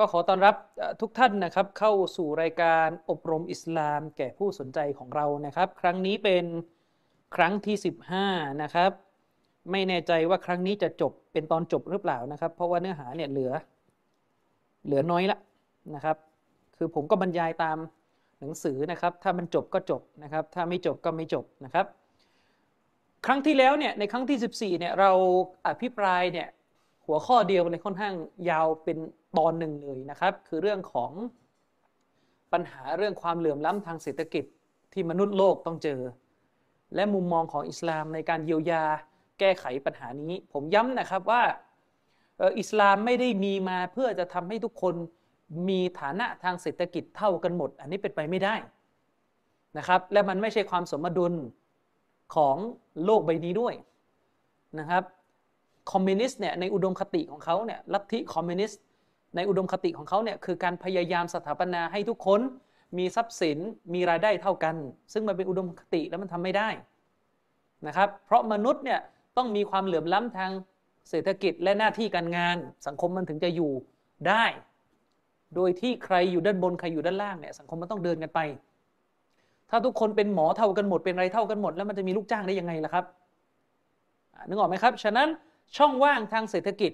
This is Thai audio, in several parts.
ก็ขอต้อนรับทุกท่านนะครับเข้าสู่รายการอบรมอิสลามแก่ผู้สนใจของเรานะครับ ครั้งนี้เป็นครั้งที่ 15 นะครับ ไม่แน่ใจว่าครั้งนี้จะจบเป็นตอนจบหรือเปล่านะครับ เพราะว่าเนื้อหาเนี่ยเหลือ เหลือน้อยละนะครับ คือผมก็บรรยายตามหนังสือนะครับ ถ้ามันจบก็จบนะครับ ถ้าไม่จบก็ไม่จบนะครับ ครั้งที่แล้วเนี่ยในครั้งที่ 14เนี่ยเราอภิปรายเนี่ย หัวข้อเดียวเลยค่อนข้างยาวเป็นตอนหนึ่งเลยนะครับ คือเรื่องของปัญหาเรื่องความเหลื่อมล้ำทางเศรษฐกิจที่มนุษย์โลกต้องเจอ และมุมมองของอิสลามในการเยียวยาแก้ไขปัญหานี้ ผมย้ำนะครับว่าอิสลามไม่ได้มีมาเพื่อจะทำให้ทุกคนมีฐานะทางเศรษฐกิจเท่ากันหมด อันนี้เป็นไปไม่ได้นะครับและมันไม่ใช่ความสมดุลของโลกใบนี้ด้วยนะครับ คอมมิวนิสต์เนี่ยในอุดมคติของเขาเนี่ยลัทธิคอมมิวนิสต์ในอุดมคติของเขาเนี่ยคือการพยายามสถาปนาให้ทุกคนมีทรัพย์สินมีรายได้เท่ากัน ซึ่งมันเป็นอุดมคติแล้วมันทำไม่ได้นะครับ เพราะมนุษย์เนี่ยต้องมีความเหลื่อมล้ำทางเศรษฐกิจและหน้าที่การงาน สังคมมันถึงจะอยู่ได้ โดยที่ใครอยู่ด้านบนใครอยู่ด้านล่างเนี่ยสังคมมันต้องเดินกันไป ถ้าทุกคนเป็นหมอเท่ากันหมดเป็นอะไรเท่ากันหมด แล้วมันจะมีลูกจ้างได้ยังไงล่ะครับนึกออกไหมครับ ฉะนั้น ช่องว่างทางเศรษฐกิจ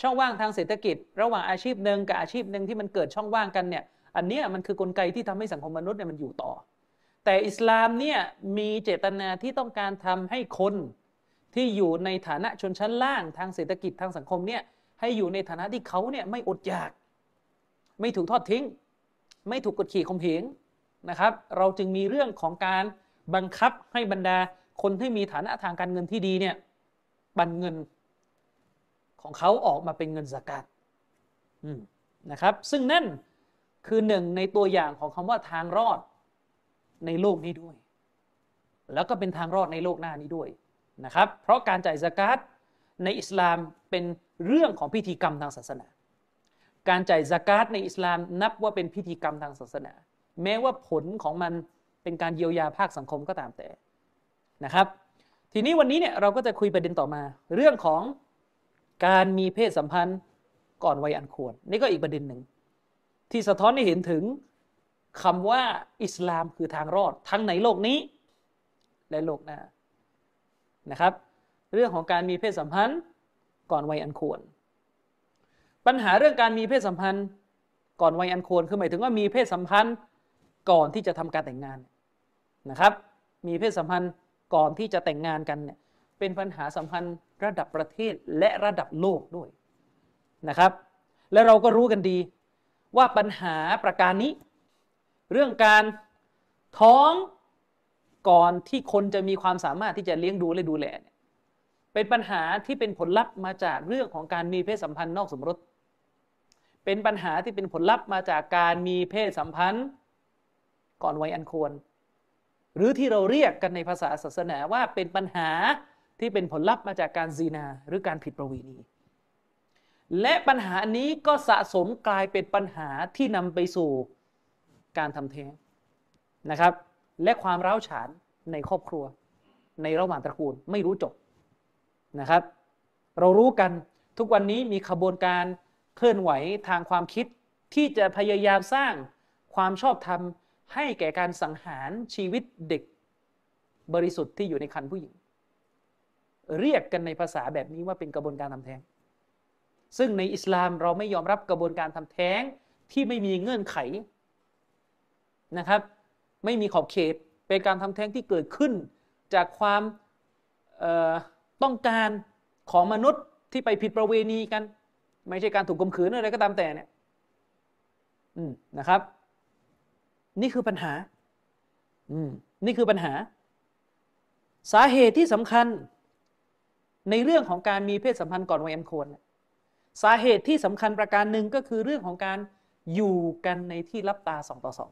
ช่องว่างทางเศรษฐกิจ ระหว่างอาชีพหนึ่งกับอาชีพหนึ่งที่มันเกิดช่องว่างกันเนี่ยอันนี้มันคือกลไกที่ทำให้สังคมมนุษย์เนี่ยมันอยู่ต่อ แต่อิสลามเนี่ยมีเจตนาที่ต้องการทำให้คนที่อยู่ในฐานะชนชั้นล่างทางเศรษฐกิจทางสังคมเนี่ยให้อยู่ในฐานะที่เขาเนี่ยไม่อดอยาก ไม่ถูกทอดทิ้ง ไม่ถูกกดขี่ข่มเหงนะครับ เราจึงมีเรื่องของการบังคับให้บรรดาคนที่มีฐานะทางการเงินที่ดีเนี่ย ปันเงินของเขาออกมาเป็นเงินสกาดนะครับ ซึ่งนั่นคือหนึ่งในตัวอย่างของคำว่าทางรอดในโลกนี้ด้วย แล้วก็เป็นทางรอดในโลกหน้านี้ด้วยนะครับ เพราะการจ่ายสกาดในอิสลามเป็นเรื่องของพิธีกรรมทางศาสนา การจ่ายสกาดในอิสลามนับว่าเป็นพิธีกรรมทางศาสนา แม้ว่าผลของมันเป็นการเยียวยาภาคสังคมก็ตามแต่นะครับ ทีนี้วันนี้เนี่ยเราก็จะคุยประเด็นต่อมา เรื่องของการมีเพศสัมพันธ์ก่อนวัยอันควร นี่ก็อีกประเด็นหนึ่ง ที่สะท้อนให้เห็นถึงคำว่าอิสลามคือทางรอดทั้งในโลกนี้ และโลกหน้านะครับ เรื่องของการมีเพศสัมพันธ์ก่อนวัยอันควร ปัญหาเรื่องการมีเพศสัมพันธ์ก่อนวัยอันควรคือหมายถึงว่ามีเพศสัมพันธ์ก่อนที่จะทำการแต่งงานนะครับ มีเพศสัมพันธ์ ก่อนที่จะแต่งงานกันเนี่ยเป็นปัญหาสัมพันธ์ระดับประเทศและระดับโลกด้วยนะครับ และเราก็รู้กันดีว่าปัญหาประการนี้ เรื่องการท้องก่อนที่คนจะมีความสามารถที่จะเลี้ยงดูและดูแลเนี่ยเป็นปัญหาที่เป็นผลลัพธ์มาจากเรื่องของการมีเพศสัมพันธ์นอกสมรส เป็นปัญหาที่เป็นผลลัพธ์มาจากการมีเพศสัมพันธ์ ก่อนวัยอันควร หรือที่เราเรียกกันในภาษาศาสนาว่าเป็นปัญหาที่เป็นผลลัพธ์มาจากการซีนาหรือการผิดประเวณี และปัญหานี้ก็สะสมกลายเป็นปัญหาที่นำไปสู่การทำแท้งนะครับ และความร้าวฉานในครอบครัว ในระหว่างตระกูลไม่รู้จบนะครับ เรารู้กันทุกวันนี้มีขบวนการเคลื่อนไหวทางความคิดที่จะพยายามสร้างความชอบธรรม ให้แก่การสังหารชีวิตเด็กบริสุทธิ์ที่อยู่ในคันผู้หญิง เรียกกันในภาษาแบบนี้ว่าเป็นกระบวนการทำแท้ง ซึ่งในอิสลามเราไม่ยอมรับกระบวนการทำแท้งที่ไม่มีเงื่อนไขนะครับ ไม่มีขอบเขตเป็นการทำแท้งที่เกิดขึ้น จากความต้องการของมนุษย์ที่ไปผิดประเวณีกัน ไม่ใช่การถูกข่มขืนอะไรก็ตามแต่เนี่ยนะครับ นี่คือปัญหา อืม นี่คือปัญหา สาเหตุที่สำคัญ ในเรื่องของการมีเพศสัมพันธ์ก่อนวัยอันควรสาเหตุที่สำคัญประการหนึ่งก็คือเรื่องของการอยู่กันในที่รับตาสองต่อสอง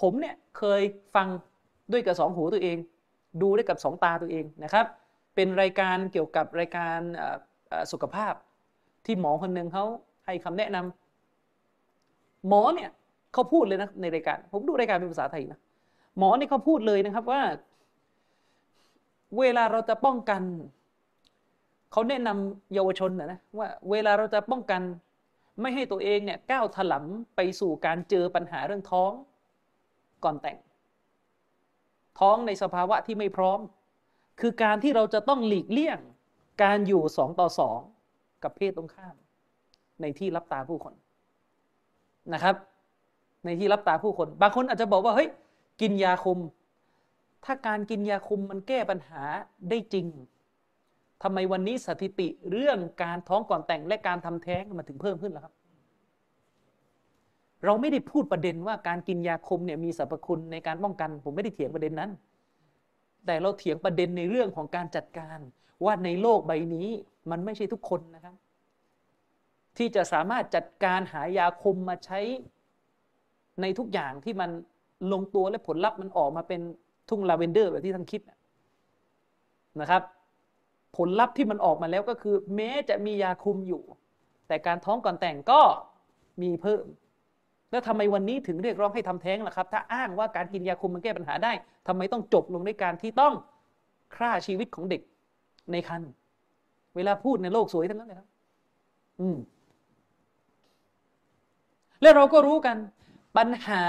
ผมเนี่ยเคยฟังด้วยกับสองหูตัวเอง ดูด้วยกับสองตาตัวเองนะครับ เป็นรายการเกี่ยวกับรายการสุขภาพ ที่หมอคนหนึ่งเขาให้คำแนะนำหมอเนี่ย เขาพูดเลยนะในรายการ ผมดูรายการเป็นภาษาไทยนะหมอนี่เขาพูดเลยนะครับว่า เวลาเราจะป้องกันเขาแนะนำเยาวชนนะนะว่า เวลาเราจะป้องกัน ไม่ให้ตัวเองเนี่ยก้าวถลำไปสู่การเจอปัญหาเรื่องท้องก่อนแต่ง ท้องในสภาวะที่ไม่พร้อม คือการที่เราจะต้องหลีกเลี่ยง การอยู่สองต่อสองกับเพศตรงข้าม ในที่รับตาผู้คนนะครับ ในที่รับตาผู้คน บางคนอาจจะบอกว่าเฮ้ยกินยาคุม ถ้าการกินยาคุมมันแก้ปัญหาได้จริงทำไมวันนี้สถิติเรื่องการท้องก่อนแต่งและการทำแท้งมันถึงเพิ่มขึ้นแล้วครับ เราไม่ได้พูดประเด็นว่าการกินยาคุมเนี่ยมีสรรพคุณในการป้องกัน ผมไม่ได้เถียงประเด็นนั้น แต่เราเถียงประเด็นในเรื่องของการจัดการ ว่าในโลกใบนี้มันไม่ใช่ทุกคนนะครับ ที่จะสามารถจัดการหายาคุมมาใช้ ในทุกอย่างที่มันลงตัวและผลลัพธ์มันออกมาเป็นทุ่งลาเวนเดอร์แบบที่ท่านคิดนะครับ ผลลัพธ์ที่มันออกมาแล้วก็คือ แม้จะมียาคุมอยู่ แต่การท้องก่อนแต่งก็มีเพิ่ม แล้วทำไมวันนี้ถึงเรียกร้องให้ทำแท้งล่ะครับ ถ้าอ้างว่าการกินยาคุมมันแก้ปัญหาได้ทำไมต้องจบลงด้วยการที่ต้องฆ่าชีวิตของเด็กในครรภ์เวลาพูดในโลกสวยทั้งนั้นเลยครับ อืมและเราก็รู้กัน ปัญหา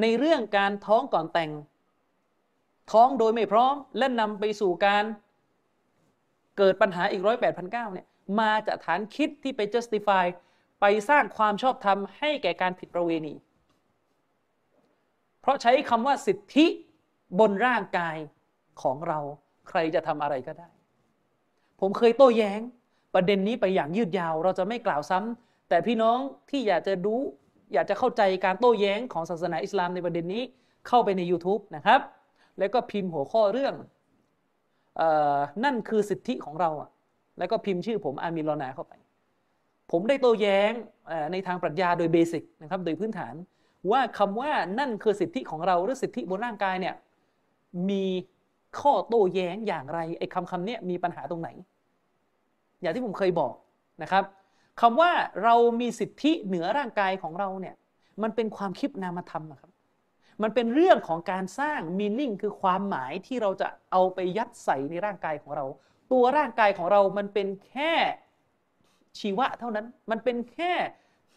ในเรื่องการท้องก่อนแต่ง ท้องโดยไม่พร้อม และนำไปสู่การเกิดปัญหาอีกร้อยแปดพันเก้าเนี่ยมาจากฐานคิดที่ไป justify ไปสร้างความชอบธรรมให้แก่การผิดประเวณี เพราะใช้คำว่าสิทธิบนร่างกายของเราใครจะทำอะไรก็ได้ ผมเคยโต้แย้ง ประเด็นนี้ไปอย่างยืดยาว เราจะไม่กล่าวซ้ำแต่พี่น้องที่อยากจะรู้ อยากจะเข้าใจการโต้แย้งของศาสนาอิสลามในประเด็นนี้เข้าไปใน YouTube นะครับ แล้วก็พิมพ์หัวข้อเรื่องนั่นคือสิทธิของเราอะแล้วก็พิมพ์ชื่อผมอามีรอนาเข้าไป ผมได้โต้แย้งในทางปรัชญาโดยเบสิกนะครับโดยพื้นฐาน ว่าคำว่านั่นคือสิทธิของเราหรือสิทธิบนร่างกายเนี่ยมีข้อโต้แย้งอย่างไรไอ้คำคำนี้มีปัญหาตรงไหน อย่างที่ผมเคยบอกนะครับ คำว่าเรามีสิทธิเหนือร่างกายของเราเนี่ยมันเป็นความคิดนามธรรมนะครับ มันเป็นเรื่องของการสร้างมีนิ่งคือความหมายที่เราจะเอาไปยัดใส่ในร่างกายของเรา ตัวร่างกายของเรามันเป็นแค่ชีวะเท่านั้น มันเป็นแค่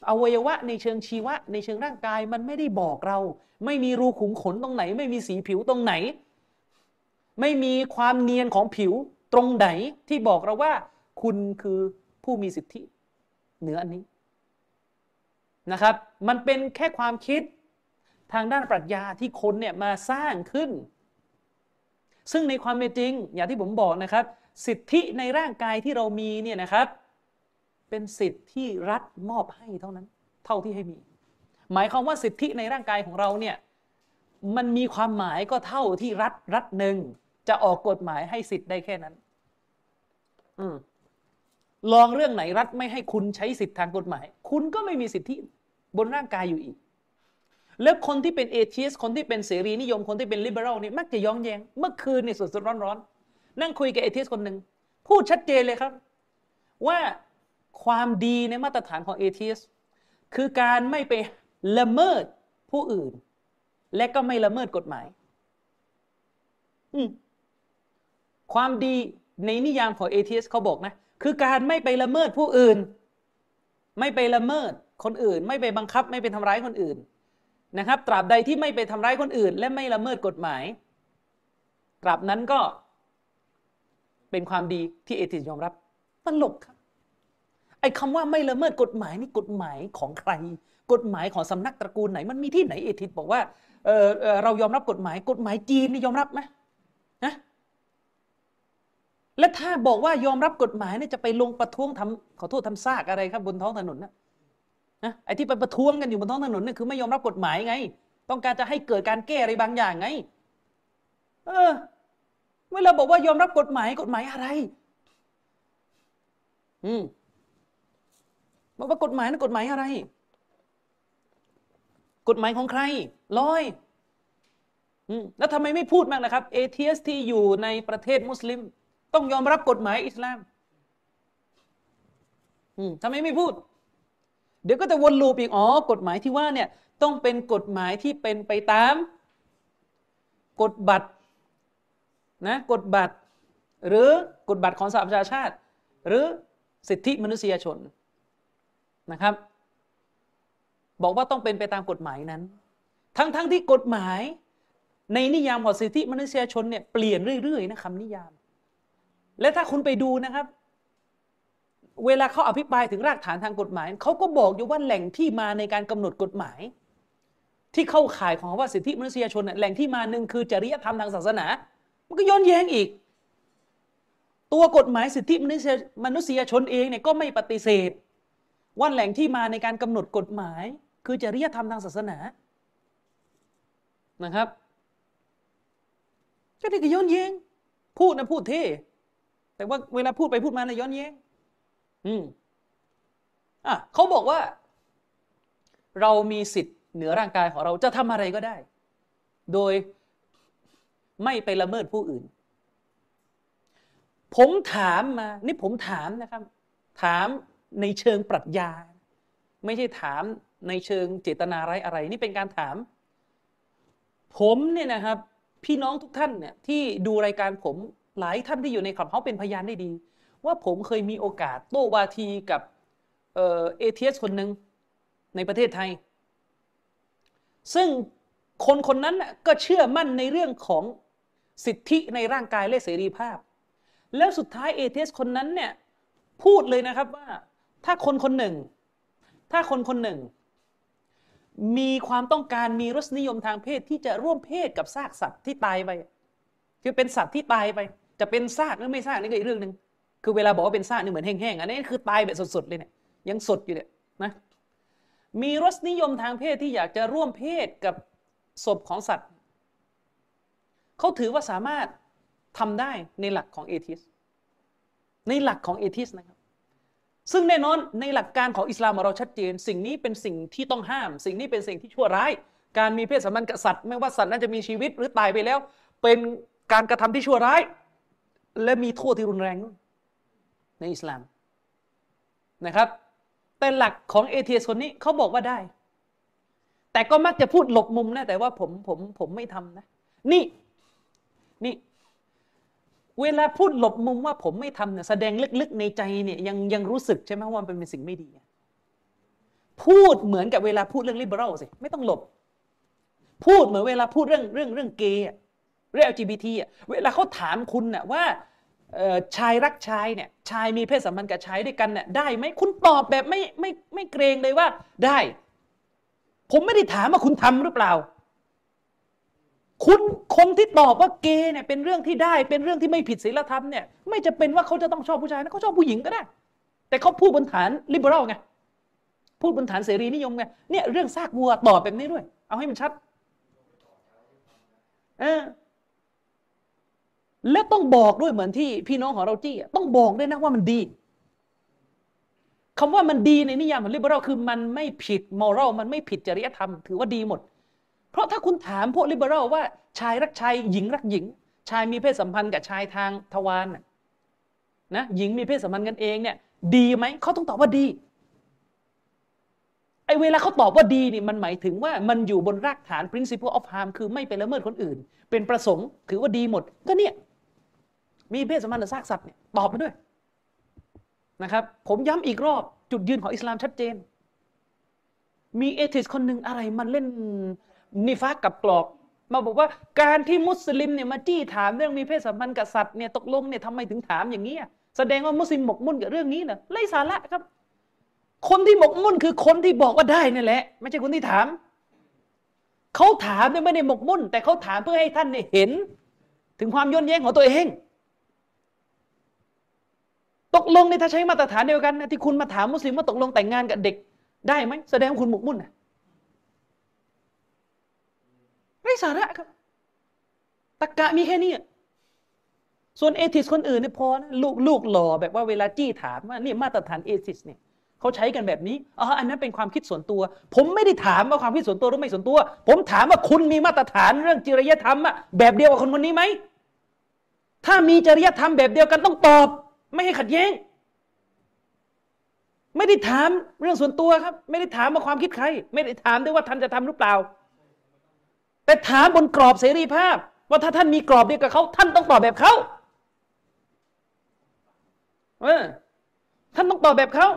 อวัยวะในเชิงชีวะ ในเชิงร่างกายมันไม่ได้บอกเรา ไม่มีรูขุมขนตรงไหน ไม่มีสีผิวตรงไหน ไม่มีความเนียนของผิวตรงไหนที่บอกเราว่า คุณคือผู้มีสิทธิ เหนืออันนี้นะครับ มันเป็นแค่ความคิดทางด้านปรัชญาที่คนเนี่ยมาสร้างขึ้น ซึ่งในความเป็นจริง อย่างที่ผมบอกนะครับ สิทธิในร่างกายที่เรามีเนี่ยนะครับ เป็นสิทธิที่รัฐมอบให้เท่านั้น เท่าที่ให้มี หมายความว่าสิทธิในร่างกายของเราเนี่ยมันมีความหมายก็เท่าที่รัฐรัฐหนึ่งจะออกกฎหมายให้สิทธิ์ได้แค่นั้น อืม ลองเรื่องไหนรัฐไม่ให้คุณใช้สิทธิทางกฎหมาย คุณก็ไม่มีสิทธิบนร่างกายอยู่อีก แล้วคนที่เป็นเอทิสคนที่เป็นเสรีนิยมคนที่เป็นลิเบอรัลนี่มักจะย้อนแยง เมื่อคืนนี่สดๆร้อนๆนั่งคุยกับเอทิสคนหนึ่งพูดชัดเจนเลยครับ ว่าความดีในมาตรฐานของเอทิสคือการไม่ไปละเมิดผู้อื่น และก็ไม่ละเมิดกฎหมายความดีในนิยามของเอทิสเขาบอกนะ คือการไม่ไปละเมิดผู้อื่น ไม่ไปละเมิดคนอื่น ไม่ไปบังคับ ไม่ไปทำร้ายคนอื่นนะครับ ตราบใดที่ไม่ไปทำร้ายคนอื่น และไม่ละเมิดกฎหมาย ตราบนั้นก็เป็นความดีที่เอติสยอมรับตลกครับไอ้คำว่าไม่ละเมิดกฎหมายนี่กฎหมายของใคร กฎหมายของสำนักตระกูลไหน มันมีที่ไหนเอติสบอกว่าเออเรายอมรับกฎหมาย กฎหมายจีนนี่ยอมรับไหม และถ้าบอกว่ายอมรับกฎหมายนี่จะไปลงประท้วงทำขอโทษทำซากอะไรครับบนท้องถนนนะนะไอ้ที่ไปประท้วงกันอยู่บนท้องถนนนี่คือไม่ยอมรับกฎหมายไง ต้องการจะให้เกิดการแก้อะไรบางอย่างไง เออ เวลาบอกว่ายอมรับกฎหมายกฎหมายอะไร อืมบอกว่ากฎหมายนั้นกฎหมายอะไรกกฎหมายของใครลอยแล้วทำไมไม่พูดมากนะครับเอเทียสที่อยู่ในประเทศมุสลิม ต้องยอมรับกฎหมายอิสลามทำไมไม่พูด เดี๋ยวก็จะวนลูปอีกอ๋อกฎหมายที่ว่าเนี่ยต้องเป็นกฎหมายที่เป็นไปตาม กฎบัตรนะกฎบัตร หรือกฎบัตรของสหประชาชาติ หรือสิทธิมนุษยชนนะครับ บอกว่าต้องเป็นไปตามกฎหมายนั้น ทั้งๆทที่กฎหมาย ในนิยามของสิทธิมนุษยชนเนี่ยเปลี่ยนเรื่อยๆนะคำนิยาม และถ้าคุณไปดูนะครับ เวลาเขาอภิปรายถึงรากฐานทางกฎหมาย เขาก็บอกอยู่ว่าแหล่งที่มาในการกำหนดกฎหมาย ที่เข้าข่ายของว่าสิทธิมนุษยชนแหล่งที่มาหนึ่งคือจริยธรรมทางศาสนา มันก็ย้อนแย้งอีก ตัวกฎหมายสิทธิมนุษยมนุษยชนเองเนี่ยก็ไม่ปฏิเสธ ว่าแหล่งที่มาในการกำหนดกฎหมาย คือจริยธรรมทางศาสนานะครับก็นี่ก็ย้อนแย้งพูดนะพูดเท่ แต่ว่าเวลาพูดไปพูดมานะย้อนแย้งอืมอะเขาบอกว่า เรามีสิทธิ์เหนือร่างกายของเราจะทำอะไรก็ได้ โดยไม่ไปละเมิดผู้อื่น ผมถามมา นี่ผมถามนะครับ ถามในเชิงปรัชญา ไม่ใช่ถามในเชิงเจตนาไรอะไร นี่เป็นการถาม ผมเนี่ยนะครับ พี่น้องทุกท่านเนี่ยที่ดูรายการผม หลายท่านที่อยู่ใน Clubhouse เป็นพยานได้ดี ว่าผมเคยมีโอกาสโต้วาทีกับ atheist คนหนึ่งในประเทศไทย ซึ่งคนคนนั้นก็เชื่อมั่นในเรื่องของสิทธิในร่างกายและเสรีภาพ แล้วสุดท้าย atheist คนนั้นเนี่ยพูดเลยนะครับว่าถ้าคนคนหนึ่ง ถ้าคนคนหนึ่ง มีความต้องการมีรสนิยมทางเพศที่จะร่วมเพศกับซากสัตว์ที่ตายไป คือเป็นสัตว์ที่ตายไป จะเป็นซากหรือไม่ซากนี่ก็อีกเรื่องหนึ่งคือเวลาบอกว่าเป็นซากนี่เหมือนแห้งๆอันนี้คือตายแบบสดๆเลยเนี่ยยังสดอยู่เนี่ยนะมีรสนิยมทางเพศที่อยากจะร่วมเพศกับศพของสัตว์เขาถือว่าสามารถทำได้ในหลักของเอทิสในหลักของเอทิสนะครับ ซึ่งแน่นอนในหลักการของอิสลามเราชัดเจน สิ่งนี้เป็นสิ่งที่ต้องห้าม สิ่งนี้เป็นสิ่งที่ชั่วร้าย การมีเพศสัมพันธ์กับสัตว์ ไม่ว่าสัตว์นั้นจะมีชีวิตหรือตายไปแล้ว เป็นการกระทำที่ชั่วร้าย และมีโทษที่รุนแรงในอิสลามนะครับ แต่หลักของเอเทียคนนี้เขาบอกว่าได้ แต่ก็มักจะพูดหลบมุมนะ แต่ว่าผมผมผมไม่ทำนะ นี่นี่ เวลาพูดหลบมุมว่าผมไม่ทำเนี่ยแสดงลึกๆในใจเนี่ยยังยังรู้สึกใช่ไหมว่ามันเป็นสิ่งไม่ดี พูดเหมือนกับเวลาพูดเรื่องลิเบอรัลสิ ไม่ต้องหลบ พูดเหมือนเวลาพูดเรื่องเรื่องเรื่องเกย์ เรื่อง LGBT อะเวลาเขาถามคุณน่ะว่าชายรักชายเนี่ยชายมีเพศสัมพันธ์กับชายด้วยกันเนี่ยได้ไหมคุณตอบแบบไม่ไม่ไม่เกรงเลยว่าได้ ผมไม่ได้ถามว่าคุณทำหรือเปล่า คุณคนที่ตอบว่าเกย์เนี่ยเป็นเรื่องที่ได้เป็นเรื่องที่ไม่ผิดศีลธรรมเนี่ยไม่จะเป็นว่าเขาจะต้องชอบผู้ชายนะเขาชอบผู้หญิงก็ได้ แต่เขาพูดบนฐานลิเบอรัลไงพูดบนฐานเสรีนิยมไงเนี่ยเรื่องซากวัวตอบแบบนี้ด้วย เอาให้มันชัด เออ และต้องบอกด้วยเหมือนที่พี่น้องของเราจี้ต้องบอกด้วยนะว่ามันดีคำว่ามันดีในนิยามของลิเบอรัลคือมันไม่ผิดมอรัลมันไม่ผิดจริยธรรมถือว่าดีหมด เพราะถ้าคุณถามพวกลิเบอรัลว่าชายรักชายหญิงรักหญิง ชายมีเพศสัมพันธ์กับชายทางทวารนะหญิงมีเพศสัมพันธ์กันเองเนี่ย ดีไหมเขาต้องตอบว่าดีไอเวลาเขาตอบว่าดีนี่มันหมายถึงว่ามันอยู่บนรากฐาน principle of harm คือไม่ไปละเมิดคนอื่น เป็นประสงค์ถือว่าดีหมด ก็เนี่ย มีเพศสัมพันธ์กับซากสัตว์เนี่ยตอบมาด้วยนะครับผมย้ำอีกรอบจุดยืนของอิสลามชัดเจน มีเอทิสคนหนึ่งอะไรมันเล่นนิฟากกับกรอก มาบอกว่าการที่มุสลิมเนี่ยมาจี้ถามเรื่องมีเพศสัมพันธ์กับสัตว์เนี่ยตกลงเนี่ยทำไมถึงถามอย่างนี้แสดงว่ามุสลิมหมกมุ่นกับเรื่องนี้นะไร้สาระครับ คนที่หมกมุ่นคือคนที่บอกว่าได้นี่แหละ ไม่ใช่คนที่ถามเขาถามเนี่ยไม่ได้หมกมุ่น แต่เขาถามเพื่อให้ท่านเนี่ยเห็น ถึงความย้อนแย้งของตัวเอง ตกลงในถ้าใช้มาตรฐานเดียวกันนะที่คุณมาถามมุสลิมว่าตกลงแต่งงานกับเด็กได้ไหมแสดงว่าคุณหมกมุ่นนะไร้สาระครับตะกะมีแค่นี้ส่วนเอทิสคนอื่นเนี่ยพอนะลูกลูกหล่อแบบว่าเวลาจี้ถามว่านี่มาตรฐานเอทิสเนี่ยเขาใช้กันแบบนี้อ๋ออันนั้นเป็นความคิดส่วนตัว ผมไม่ได้ถามว่าความคิดส่วนตัวหรือไม่ส่วนตัว ผมถามว่าคุณมีมาตรฐานเรื่องจริยธรรมอะแบบเดียวกับคนคนนี้ไหมถ้ามีจริยธรรมแบบเดียวกันต้องตอบ ไม่ให้ขัดแย้ง ไม่ได้ถามเรื่องส่วนตัวครับ ไม่ได้ถามว่าความคิดใคร ไม่ได้ถามด้วยว่าท่านจะทำหรือเปล่า แต่ถามบนกรอบเสรีภาพ ว่าถ้าท่านมีกรอบเดียวกับเขาท่านต้องตอบแบบเขาเออท่านต้องตอบแบบเขา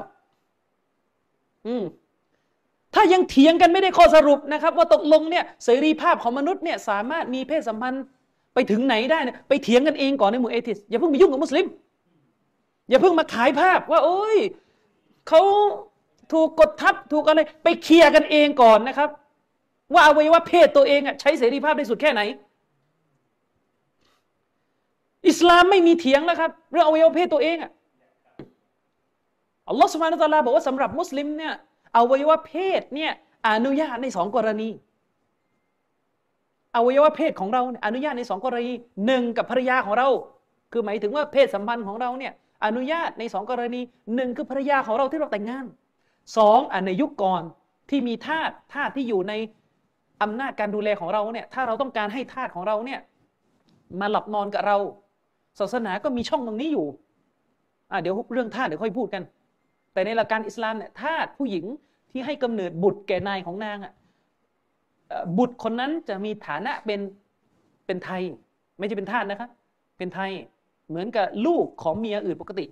อืมถ้ายังเถียงกันไม่ได้ข้อสรุปนะครับ ว่าตกลงเนี่ยเสรีภาพของมนุษย์เนี่ยสามารถมีเพศสัมพันธ์ไปถึงไหนได้เนี่ยไปเถียงกันเองก่อนในหมู่เอทิสอย่าเพิ่งไปยุ่งกับมุสลิม อย่าเพิ่งมาขายภาพว่าโอ้ยเขาถูกกดทับถูกอะไรไปเคลียร์กันเองก่อนนะครับ ว่าอวัยวะเพศตัวเองอะใช้เสรีภาพได้สุดแค่ไหน อิสลามไม่มีเถียงแล้วครับ เรื่องอวัยวะเพศตัวเองอะอัลลอฮฺสุบฮานุตะลาบอกว่าสำหรับมุสลิมเนี่ยอวัยวะเพศเนี่ยอนุญาตในสองกรณีอวัยวะเพศของเราอนุญาตในสองกรณีหนึ่งกับภรรยาของเรา คือหมายถึงว่าเพศสัมพันธ์ของเราเนี่ย อนุญาตในสองกรณีหนึ่งคือภรรยาของเราที่เราแต่งงานสองอันในยุคก่อนที่มีทาสทาสที่อยู่ในอำนาจการดูแลของเราเนี่ยถ้าเราต้องการให้ทาสของเราเนี่ยมาหลับนอนกับเรา ศาสนาก็มีช่องตรงนี้อยู่อ่าเดี๋ยวเรื่องทาสเดี๋ยวค่อยพูดกัน แต่ในหลักการอิสลามเนี่ยทาสผู้หญิงที่ให้กำเนิดบุตรแก่นายของนางอะบุตรคนนั้นจะมีฐานะเป็นเป็นไทย ไม่ใช่เป็นทาสนะครับเป็นไทย เหมือนกับลูกของเมียอื่นปกติ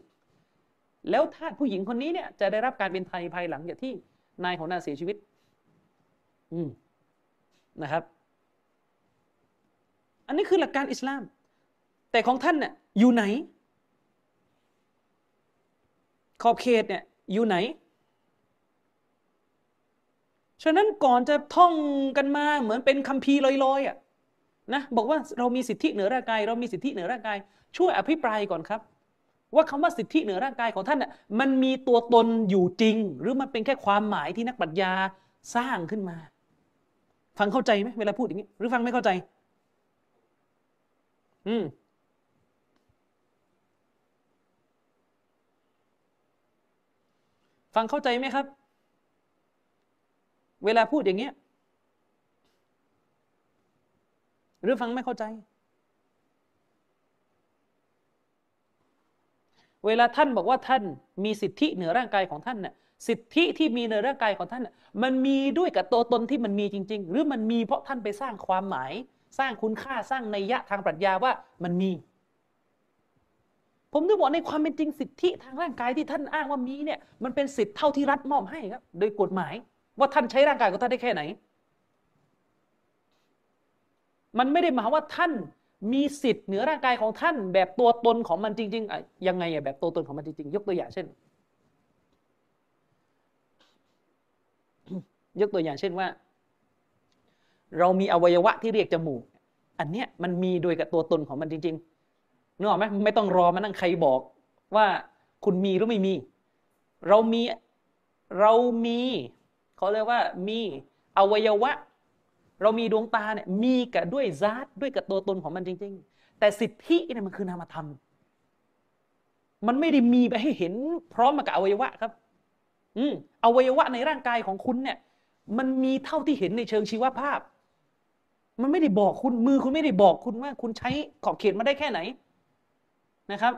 แล้วทาสผู้หญิงคนนี้เนี่ยจะได้รับการเป็นไทยภายหลังจากที่นายของนางเสียชีวิต อืมนะครับ อันนี้คือหลักการอิสลาม แต่ของท่านเนี่ยอยู่ไหน ขอบเขตเนี่ยอยู่ไหนฉะนั้นก่อนจะท่องกันมาเหมือนเป็นคัมภีร์ลอยๆอะ นะบอกว่าเรามีสิทธิเหนือร่างกาย เรามีสิทธิเหนือร่างกาย ช่วยอภิปรายก่อนครับ ว่าคำว่าสิทธิเหนือร่างกายของท่านน่ะมันมีตัวตนอยู่จริง หรือมันเป็นแค่ความหมายที่นักปรัชญาสร้างขึ้นมา ฟังเข้าใจไหมเวลาพูดอย่างนี้ หรือฟังไม่เข้าใจ อืมฟังเข้าใจไหมครับ เวลาพูดอย่างเงี้ย หรือฟังไม่เข้าใจ เวลาท่านบอกว่าท่านมีสิทธิเหนือร่างกายของท่านเนี่ยสิทธิที่มีในร่างกายของท่าน มันมีด้วยกับตัวตนที่มันมีจริง ๆ หรือมันมีเพราะท่านไปสร้างความหมาย สร้างคุณค่าสร้างนัยยะทางปรัชญาว่ามันมี ผมจะบอกในความเป็นจริงสิทธิทางร่างกายที่ท่านอ้างว่ามีเนี่ยมันเป็นสิทธิเท่าที่รัฐมอบให้ครับ โดยกฎหมาย ว่าท่านใช้ร่างกายของท่านได้แค่ไหน มันไม่ได้หมายว่าท่านมีสิทธิ์เหนือร่างกายของท่าน แบบตัวตนของมันจริงๆยังไงอะแบบตัวตนของมันจริงๆ ยกตัวอย่างเช่น ยกตัวอย่างเช่นว่า เรามีอวัยวะที่เรียกจมูก อันเนี้ยมันมีโดยกับตัวตนของมันจริงๆนึกออกไหมไม่ต้องรอมานั่งใครบอกว่าคุณมีหรือไม่มี เรามีเรามีเขาเรียกว่ามีอวัยวะ เรามีดวงตาเนี่ยมีกับด้วยซาตด้วยกับตัวตนของมันจริง ๆ แต่สิทธิเนี่ยมันคือนามธรรม มันไม่ได้มีไปให้เห็น พร้อมมากับอวัยวะครับ อืมอวัยวะในร่างกายของคุณเนี่ย มันมีเท่าที่เห็นในเชิงชีวภาพ มันไม่ได้บอกคุณมือคุณไม่ได้บอกคุณว่า คุณใช้ขอบเขตมาได้แค่ไหนนะครับ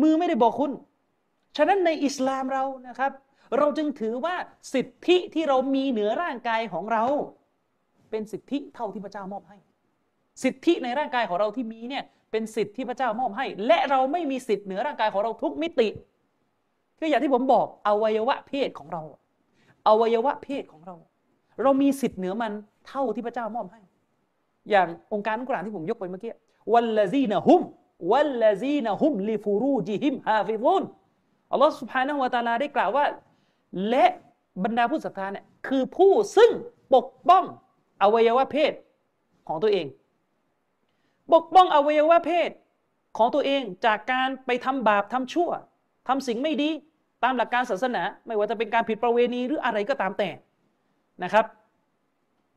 มือไม่ได้บอกคุณ ฉะนั้นในอิสลามเรานะครับ เราจึงถือว่าสิทธิที่เรามีเหนือร่างกายของเรา เป็นสิทธิเท่าที่พระเจ้ามอบให้ สิทธิในร่างกายของเราที่มีเนี่ยเป็นสิทธิที่พระเจ้ามอบให้ และเราไม่มีสิทธิเหนือร่างกายของเราทุกมิติคืออย่างที่ผมบอกอวัยวะเพศของเรา อวัยวะเพศของเรา เรามีสิทธิเหนือมันเท่าที่พระเจ้ามอบให้ อย่างองค์การกุรานที่ผมยกไปเมื่อกี้والذين هم والذين هم لفروجهم حافظون อัลลอฮฺสุบฮานะฮูวะตาลาได้กล่าวว่า และบรรดาผู้ศรัทธาเนี่ยคือผู้ซึ่งปกป้อง อวัยวะเพศของตัวเอง ปกป้องอวัยวะเพศของตัวเองจากการไปทำบาปทำชั่วทำสิ่งไม่ดีตามหลักการศาสนา ไม่ว่าจะเป็นการผิดประเวณีหรืออะไรก็ตามแต่นะครับ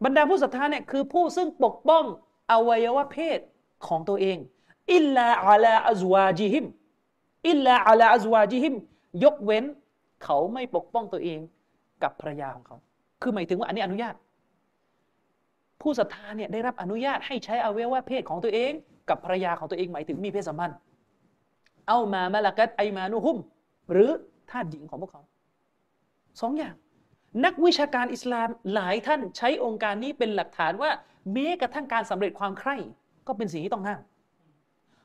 บรรดาผู้ศรัทธาเนี่ยคือผู้ซึ่งปกป้องอวัยวะเพศของตัวเองอิลลาอัลาอัจวาจิฮิมอิลลาอัลาอัจวาจิฮิมยกเว้น เขาไม่ปกป้องตัวเองกับภรรยาของเขา คือหมายถึงว่าอันนี้อนุญาต ผู้ศรัทธาเนี่ยได้รับอนุญาตให้ใช้อวัยวะเพศของตัวเอง กับภรรยาของตัวเองหมายถึงมีเพศสัมพันธ์ เอามามาลากัดไอมานุฮุม หรือทาสหญิงของพวกเขาสองอย่าง นักวิชาการอิสลามหลายท่านใช้องค์การนี้เป็นหลักฐานว่าแม้กระทั่งการสำเร็จความใคร่ก็เป็นสิ่งที่ต้องห้าม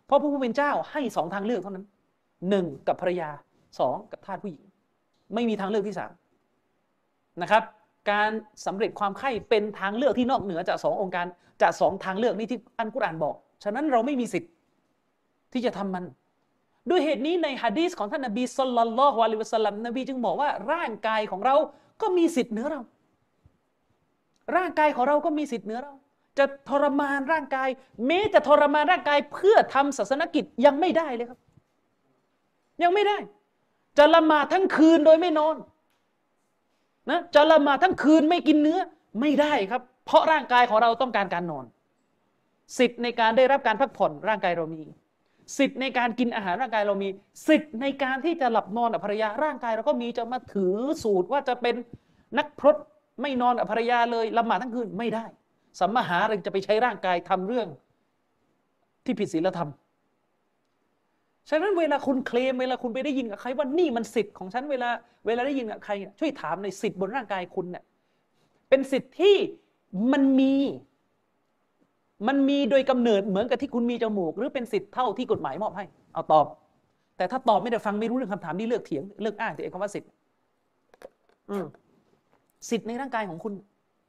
เพราะพระผู้เป็นเจ้าให้สองทางเลือกเท่านั้นหนึ่งกับภรรยาสองกับทาสผู้หญิง ไม่มีทางเลือกที่สามนะครับ การสำเร็จความใคร่เป็นทางเลือกที่นอกเหนือจากสององค์การจากสองทางเลือกนี้ที่อันกุรอานบอก ฉะนั้นเราไม่มีสิทธิ์ที่จะทำมัน ด้วยเหตุนี้ในฮะดีษของท่านนบีสุลต่านละฮ์วะลิวะสัลลัมนบีจึงบอกว่าร่างกายของเราก็มีสิทธิ์เหนือเรา ร่างกายของเราก็มีสิทธิ์เหนือเรา จะทรมานร่างกาย แม้จะทรมานร่างกายเพื่อทำศาสนกิจยังไม่ได้เลยครับ ยังไม่ได้ จะละหมาดทั้งคืนโดยไม่นอน นะจะละหมาดทั้งคืนไม่กินเนื้อไม่ได้ครับ เพราะร่างกายของเราต้องการการนอน สิทธิ์ในการได้รับการพักผ่อนร่างกายเรามี สิทธิ์ในการกินอาหารร่างกายเรามี สิทธิ์ในการที่จะหลับนอนกับภรรยาร่างกายเราก็มีจะมาถือสูตรว่าจะเป็นนักพรตไม่นอนกับภรรยาเลยละหมาดทั้งคืนไม่ได้สัมมาหาเรจะไปใช้ร่างกายทำเรื่องที่ผิดศีลธรรม ฉะนั้นเวลาคุณเคลมเวลาคุณไปได้ยินกับใครว่านี่มันสิทธิ์ของฉันเวลาเวลาได้ยินกับใครช่วยถามในสิทธิ์บนร่างกายคุณเนี่ยเป็นสิทธิ์ที่มันมี มันมีโดยกำเนิดเหมือนกับที่คุณมีจมูก หรือเป็นสิทธิ์เท่าที่กฎหมายมอบให้ เอาตอบ แต่ถ้าตอบไม่ได้ฟังไม่รู้เรื่องคำถามนี้เลือกเถียงเลือกอ้างแต่เองคำว่าสิทธิ์สิทธิ์ในร่างกายของคุณ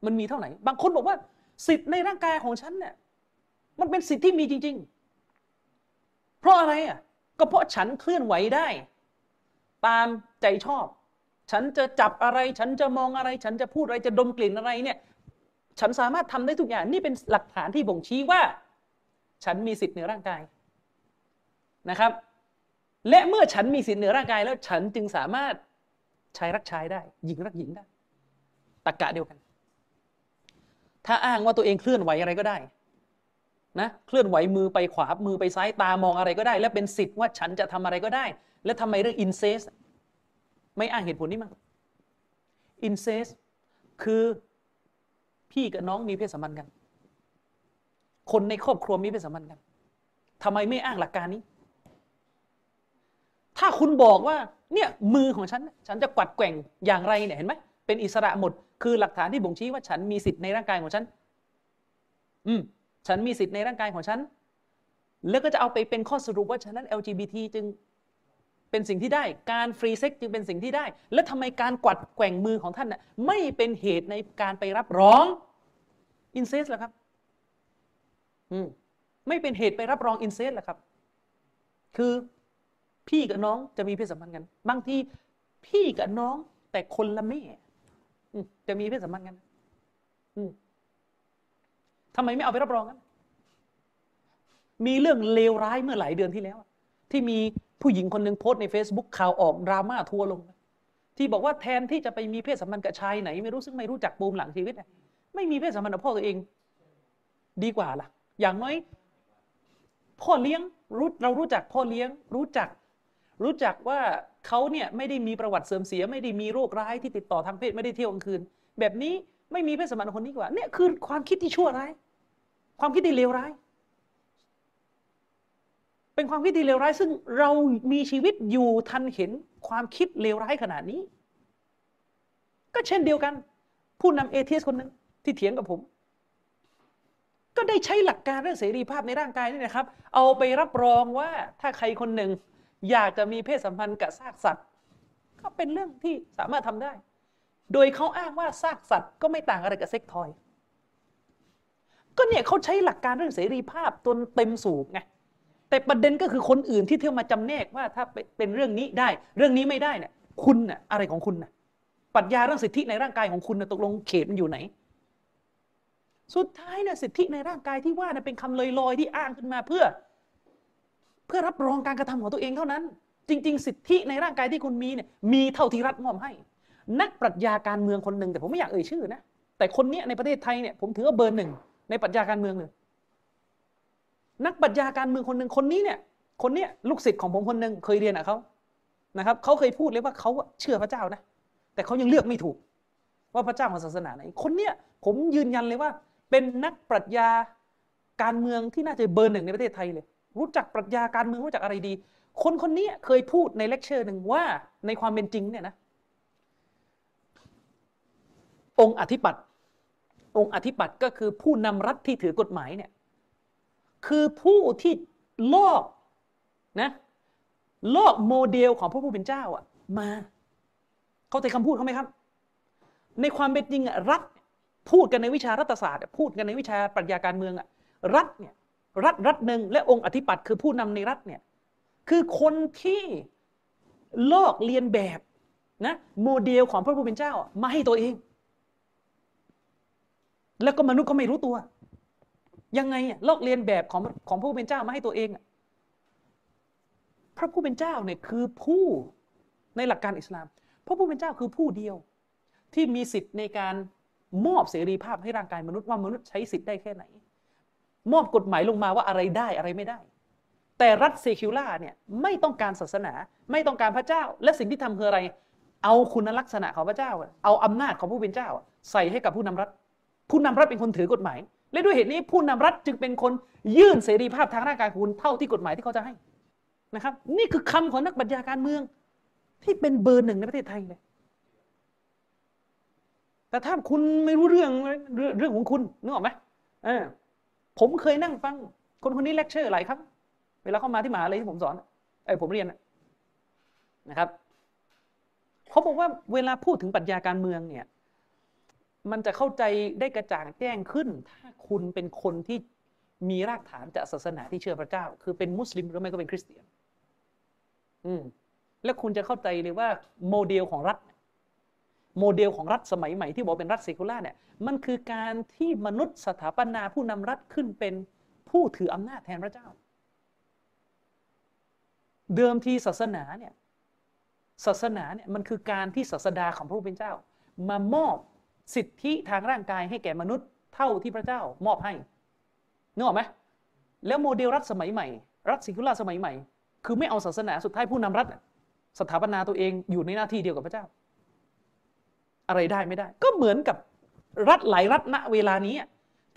มันมีเท่าไหร่บางคนบอกว่า สิทธิ์ในร่างกายของฉันเนี่ยมันเป็นสิทธิ์ที่มีจริง ๆ เพราะอะไรอะ ก็เพราะฉันเคลื่อนไหวได้ ตามใจชอบ ฉันจะจับอะไร ฉันจะมองอะไร ฉันจะพูดอะไรจะดมกลิ่นอะไรเนี่ย ฉันสามารถทำได้ทุกอย่างนี่เป็นหลักฐานที่บ่งชี้ว่า ฉันมีสิทธิ์เหนือร่างกายนะครับ และเมื่อฉันมีสิทธิ์เหนือร่างกายแล้ว ฉันจึงสามารถชายรักชายได้ หญิงรักหญิงได้ตรกกะเดียวกัน ถ้าอ้างว่าตัวเองเคลื่อนไหวอะไรก็ได้ นะเคลื่อนไหวมือไปขวามือไปซ้ายตามองอะไรก็ได้ และเป็นสิทธิ์ว่าฉันจะทำอะไรก็ได้ และทำไมเรื่องอินเซสไม่อ้างเหตุผลนี้มั้งอินเซสคือพี่กับน้องมีเพศสัมพันธ์กัน คนในครอบครัวมีเพศสัมพันธ์กันทำไมไม่อ้างหลักการนี้ ถ้าคุณบอกว่าเนี่ยมือของฉัน ฉันจะกวัดแกว่งอย่างไรเนี่ยเห็นไหมเป็นอิสระหมด คือหลักฐานที่บ่งชี้ว่าฉันมีสิทธิ์ในร่างกายของฉัน อืม ฉันมีสิทธิ์ในร่างกายของฉัน แล้วก็จะเอาไปเป็นข้อสรุปว่าฉะนั้น LGBT จึงเป็นสิ่งที่ได้ การ free sex จึงเป็นสิ่งที่ได้ แล้วทำไมการกวัดแกว่งมือของท่านน่ะไม่เป็นเหตุในการไปรับรอง incest ล่ะครับ อืมไม่เป็นเหตุไปรับรองอินเซสล่ะครับ คือพี่กับน้องจะมีเพศสัมพันธ์กัน บางทีพี่กับน้องแต่คนละแม่จะมีเพศสัมพันธ์กัน อืม ทำไมไม่เอาไปรับรองกันมีเรื่องเลวร้ายเมื่อหลายเดือนที่แล้ว ที่มีผู้หญิงคนหนึ่งโพสต์ใน Facebook ข่าวออกดราม่าทัวลง ที่บอกว่าแทนที่จะไปมีเพศสัมพันธ์กับชายไหน ไม่รู้ซึ่งไม่รู้จักปูมหลังชีวิตไม่มีเพศสัมพันธ์กับพ่อตัวเอง ดีกว่าล่ะ อย่างน้อย พ่อเลี้ยงรู้เรารู้จักพ่อเลี้ยง รู้จัก รู้จักว่าเขาเนี่ยไม่ได้มีประวัติเสื่อมเสีย ไม่ได้มีโรคร้ายที่ติดต่อทางเพศไม่ได้เที่ยวกลางคืน แบบนี้ ไม่มีเพศสัมพันธ์คนนี้กว่าเนี่ยคือความคิดที่ชั่วร้ายความคิดที่เลวร้าย เป็นความคิดที่เลวร้าย ซึ่งเรามีชีวิตอยู่ทันเห็นความคิดเลวร้ายขนาดนี้ ก็เช่นเดียวกัน ผู้นำเอเทียสคนหนึ่งที่เถียงกับผม ก็ได้ใช้หลักการเรื่องเสรีภาพในร่างกายนี่นะครับ เอาไปรับรองว่าถ้าใครคนหนึ่ง อยากจะมีเพศสัมพันธ์กับซากสัตว์ ก็เป็นเรื่องที่สามารถทำได้ โดยเขาอ้างว่าซากสัตว์ก็ไม่ต่างอะไรกับเซ็กทอย ก็เนี่ยเขาใช้หลักการเรื่องเสรีภาพจนเต็มสูบไง แต่ประเด็นก็คือคนอื่นที่เที่ยวมาจำแนกว่าถ้าเป็นเรื่องนี้ได้ เรื่องนี้ไม่ได้เนี่ยคุณน่ะอะไรของคุณน่ะปรัชญาเรื่องสิทธิในร่างกายของคุณน่ะตกลงเขตมันอยู่ไหน สุดท้ายเนี่ยสิทธิในร่างกายที่ว่าน่ะเป็นคำลอยๆที่อ้างขึ้นมาเพื่อ เพื่อรับรองการกระทำของตัวเองเท่านั้น จริง ๆ สิทธิในร่างกายที่คุณมีเนี่ยมีเท่าที่รัฐมอบให้ นักปรัชญาการเมืองคนหนึ่งแต่ผมไม่อยากเอ่ยชื่อนะแต่คนนี้ในประเทศไทยเนี่ยผมถือว่าเบอร์หนึ่งในปรัชญาการเมืองเลยนักปรัชญาการเมืองคนหนึ่งคนนี้เนี่ยคนเนี้ยลูกศิษย์ของผมคนหนึ่งเคยเรียนกับเขานะครับเขาเคยพูดเลยว่าเขาเชื่อพระเจ้านะ แต่เขายังเลือกไม่ถูก ว่าพระเจ้าของศาสนาไหน คนเนี้ยผมยืนยันเลยว่า เป็นนักปรัชญาการเมืองที่น่าจะเบอร์หนึ่งในประเทศไทยเลย รู้จักปรัชญาการเมืองรู้จักอะไรดี คนคนนี้เคยพูดในเลคเชอร์หนึ่งว่าในความเป็นจริงเนี่ยนะ องค์อธิปัตย์องค์อธิปัตย์ก็คือผู้นำรัฐที่ถือกฎหมายเนี่ยคือผู้ที่ลอกนะลอกโมเดลของพระผู้เป็นเจ้าอะมา เข้าใจคำพูดเขาไหมครับ ในความเป็นจริงอะรัฐพูดกันในวิชารัฐศาสตร์พูดกันในวิชาปรัชญาการเมืองอะรัฐเนี่ยรัฐรัฐหนึ่งและองค์อธิปัตย์คือผู้นำในรัฐเนี่ยคือคนที่ลอกเลียนแบบนะโมเดลของพระผู้เป็นเจ้ามาให้ตัวเอง แล้วก็มนุษย์ก็ไม่รู้ตัว ยังไงอะลอกเลียนแบบของของพระผู้เป็นเจ้ามาให้ตัวเองพระผู้เป็นเจ้าเนี่ยคือผู้ในหลักการอิสลาม พระผู้เป็นเจ้าคือผู้เดียว ที่มีสิทธิ์ในการมอบเสรีภาพให้ร่างกายมนุษย์ว่ามนุษย์ใช้สิทธิ์ได้แค่ไหน มอบกฎหมายลงมาว่าอะไรได้อะไรไม่ได้ แต่รัฐเซคิวล่าเนี่ยไม่ต้องการศาสนา ไม่ต้องการพระเจ้า และสิ่งที่ทำคืออะไร เอาคุณลักษณะของพระเจ้า เอาอำนาจของผู้เป็นเจ้า ใส่ให้กับผู้นำรัฐ ผู้นำรัฐเป็นคนถือกฎหมาย และด้วยเหตุนี้ผู้นำรัฐจึงเป็นคนยื่นเสรีภาพทางร่างกายคุณเท่าที่กฎหมายที่เขาจะให้นะครับ นี่คือคำของนักบัญญาการเมือง ที่เป็นเบอร์หนึ่งในประเทศไทยเลยแต่ถ้าคุณไม่รู้เรื่องเรื่องของคุณนึกออกไหมเออผมเคยนั่งฟัง คนคนนี้เลคเชอร์หลายครั้งเวลาเข้ามาที่มหาลัยที่ผมสอนไอ้ผมเรียนนะครับเขาบอกว่าเวลาพูดถึงปรัชญาการเมืองเนี่ย มันจะเข้าใจได้กระจ่างแจ้งขึ้น ถ้าคุณเป็นคนที่มีรากฐานจากศาสนาที่เชื่อพระเจ้า คือเป็นมุสลิมหรือไม่ก็เป็นคริสเตียน อืมแล้วคุณจะเข้าใจเลยว่าโมเดลของรัฐ โมเดลของรัฐสมัยใหม่ที่บอกเป็นรัฐ secular เนี่ยมันคือการที่มนุษย์สถาปนาผู้นำรัฐขึ้นเป็นผู้ถืออำนาจแทนพระเจ้า เดิมทีศาสนาเนี่ยศาสนาเนี่ยมันคือการที่ศาสดาของพระผู้เป็นเจ้ามามอบ สิทธิทางร่างกายให้แก่มนุษย์เท่าที่พระเจ้ามอบให้นึกออกไหมแล้วโมเดลรัฐสมัยใหม่ รัฐสิกุลาสมัยใหม่ คือไม่เอาศาสนาสุดท้ายผู้นำรัฐ สถาปนาตัวเองอยู่ในหน้าที่เดียวกับพระเจ้า อะไรได้ไม่ได้ ก็เหมือนกับรัฐหลายรัฐณเวลานี้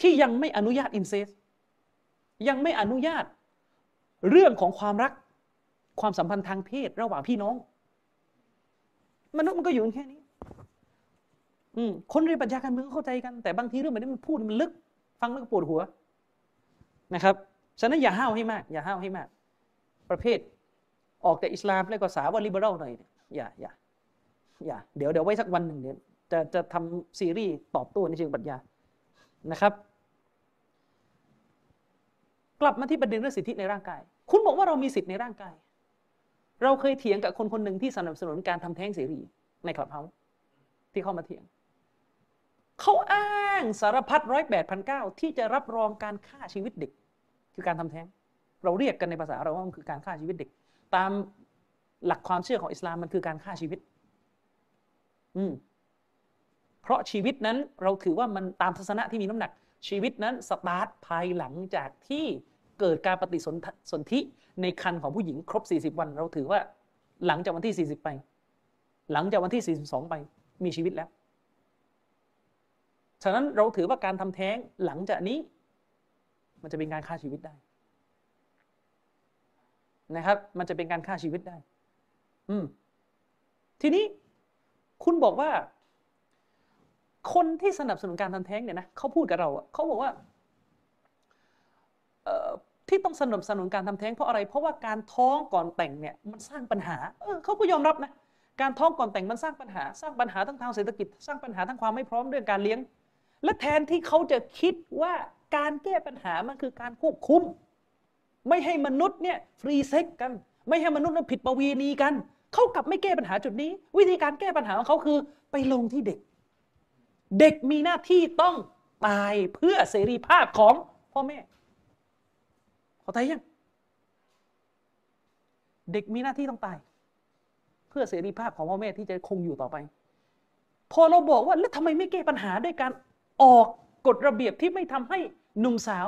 ที่ยังไม่อนุญาตอินเซสยังไม่อนุญาตเรื่องของความรักความสัมพันธ์ทางเพศระหว่างพี่น้อง มนุษย์มันก็อยู่แค่นี้ คนเรียนปรัชญาการเมืองเข้าใจกัน แต่บางทีเรื่องแบบนี้มันพูดมันลึก ฟังแล้วก็ปวดหัวนะครับฉะนั้นอย่าห้าวให้มาก อย่าห้าวให้มาก ประเภทออกแต่อิสลามแล้วก็สาวลิเบอรัลหน่อยอย่าอย่าอย่าเดี๋ยวเดี๋ยวไว้สักวันหนึ่งเดี๋ยจะจะทำซีรีส์ตอบโต้ในเชิงปรัชญานะครับ กลับมาที่ประเด็นเรื่องสิทธิในร่างกาย คุณบอกว่าเรามีสิทธิในร่างกาย เราเคยเถียงกับคนคนหนึ่งที่สนับสนุนการทำแท้งเสรีในคลับเฮาส์ที่เข้ามาเถียง เขาอ้างสารพัดร้อยแปดพันเก้าที่จะรับรองการฆ่าชีวิตเด็ก คือการทำแท้ง เราเรียกกันในภาษาเราว่ามันคือการฆ่าชีวิตเด็ก ตามหลักความเชื่อของอิสลามมันคือการฆ่าชีวิต อืมเพราะชีวิตนั้นเราถือว่ามันตามทัศนะที่มีน้ำหนัก ชีวิตนั้นสตาร์ทภายหลังจากที่เกิดการปฏิสนธิในคันของผู้หญิงครบ 40 วัน เราถือว่าหลังจากวันที่ 40 ไป หลังจากวันที่ 42 ไปมีชีวิตแล้ว ฉะนั้นเราถือว่าการทำแท้งหลังจากนี้ มันจะเป็นการฆ่าชีวิตได้นะครับ มันจะเป็นการฆ่าชีวิตได้ อืม ทีนี้คุณบอกว่า คนที่สนับสนุนการทำแท้งเนี่ยนะเขาพูดกับเราเขาบอกว่าที่ต้องสนับสนุนการทำแท้งเพราะอะไร เพราะว่าการท้องก่อนแต่งเนี่ยมันสร้างปัญหา เออเขาก็ยอมรับนะ การท้องก่อนแต่งมันสร้างปัญหา สร้างปัญหาทั้งทางเศรษฐกิจ สร้างปัญหาทั้งความไม่พร้อมเรื่องการเลี้ยง และแทนที่เขาจะคิดว่าการแก้ปัญหามันคือการควบคุม ไม่ให้มนุษย์เนี่ยฟรีเซ็กกัน ไม่ให้มนุษย์มันผิดประเวณีกันเขากลับไม่แก้ปัญหาจุดนี้ วิธีการแก้ปัญหาของเขาคือไปลงที่เด็ก เด็กมีหน้าที่ต้องตายเพื่อเสรีภาพของพ่อแม่เข้าใจยังเด็กมีหน้าที่ต้องตาย เพื่อเสรีภาพของพ่อแม่ที่จะคงอยู่ต่อไป พอเราบอกว่าแล้วทำไมไม่แก้ปัญหาด้วยการ ออกกฎระเบียบที่ไม่ทำให้หนุ่มสาว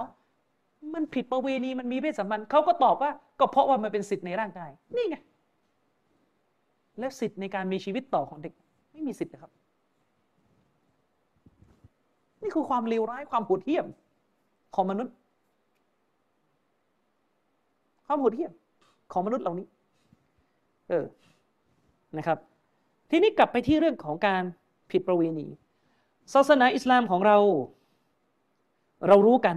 มันผิดประเวณีมันมีเพศสัมพันธ์เขาก็ตอบว่าก็เพราะว่ามันเป็นสิทธิ์ในร่างกาย นี่ไง และสิทธิ์ในการมีชีวิตต่อของเด็ก ไม่มีสิทธิ์นะครับ นี่คือความเลวร้ายความโหดเหี้ยมของมนุษย์ ความโหดเหี้ยมของมนุษย์เหล่านี้ เออนะครับ ทีนี้กลับไปที่เรื่องของการผิดประเวณี ศาสนาอิสลามของเรา เรารู้กัน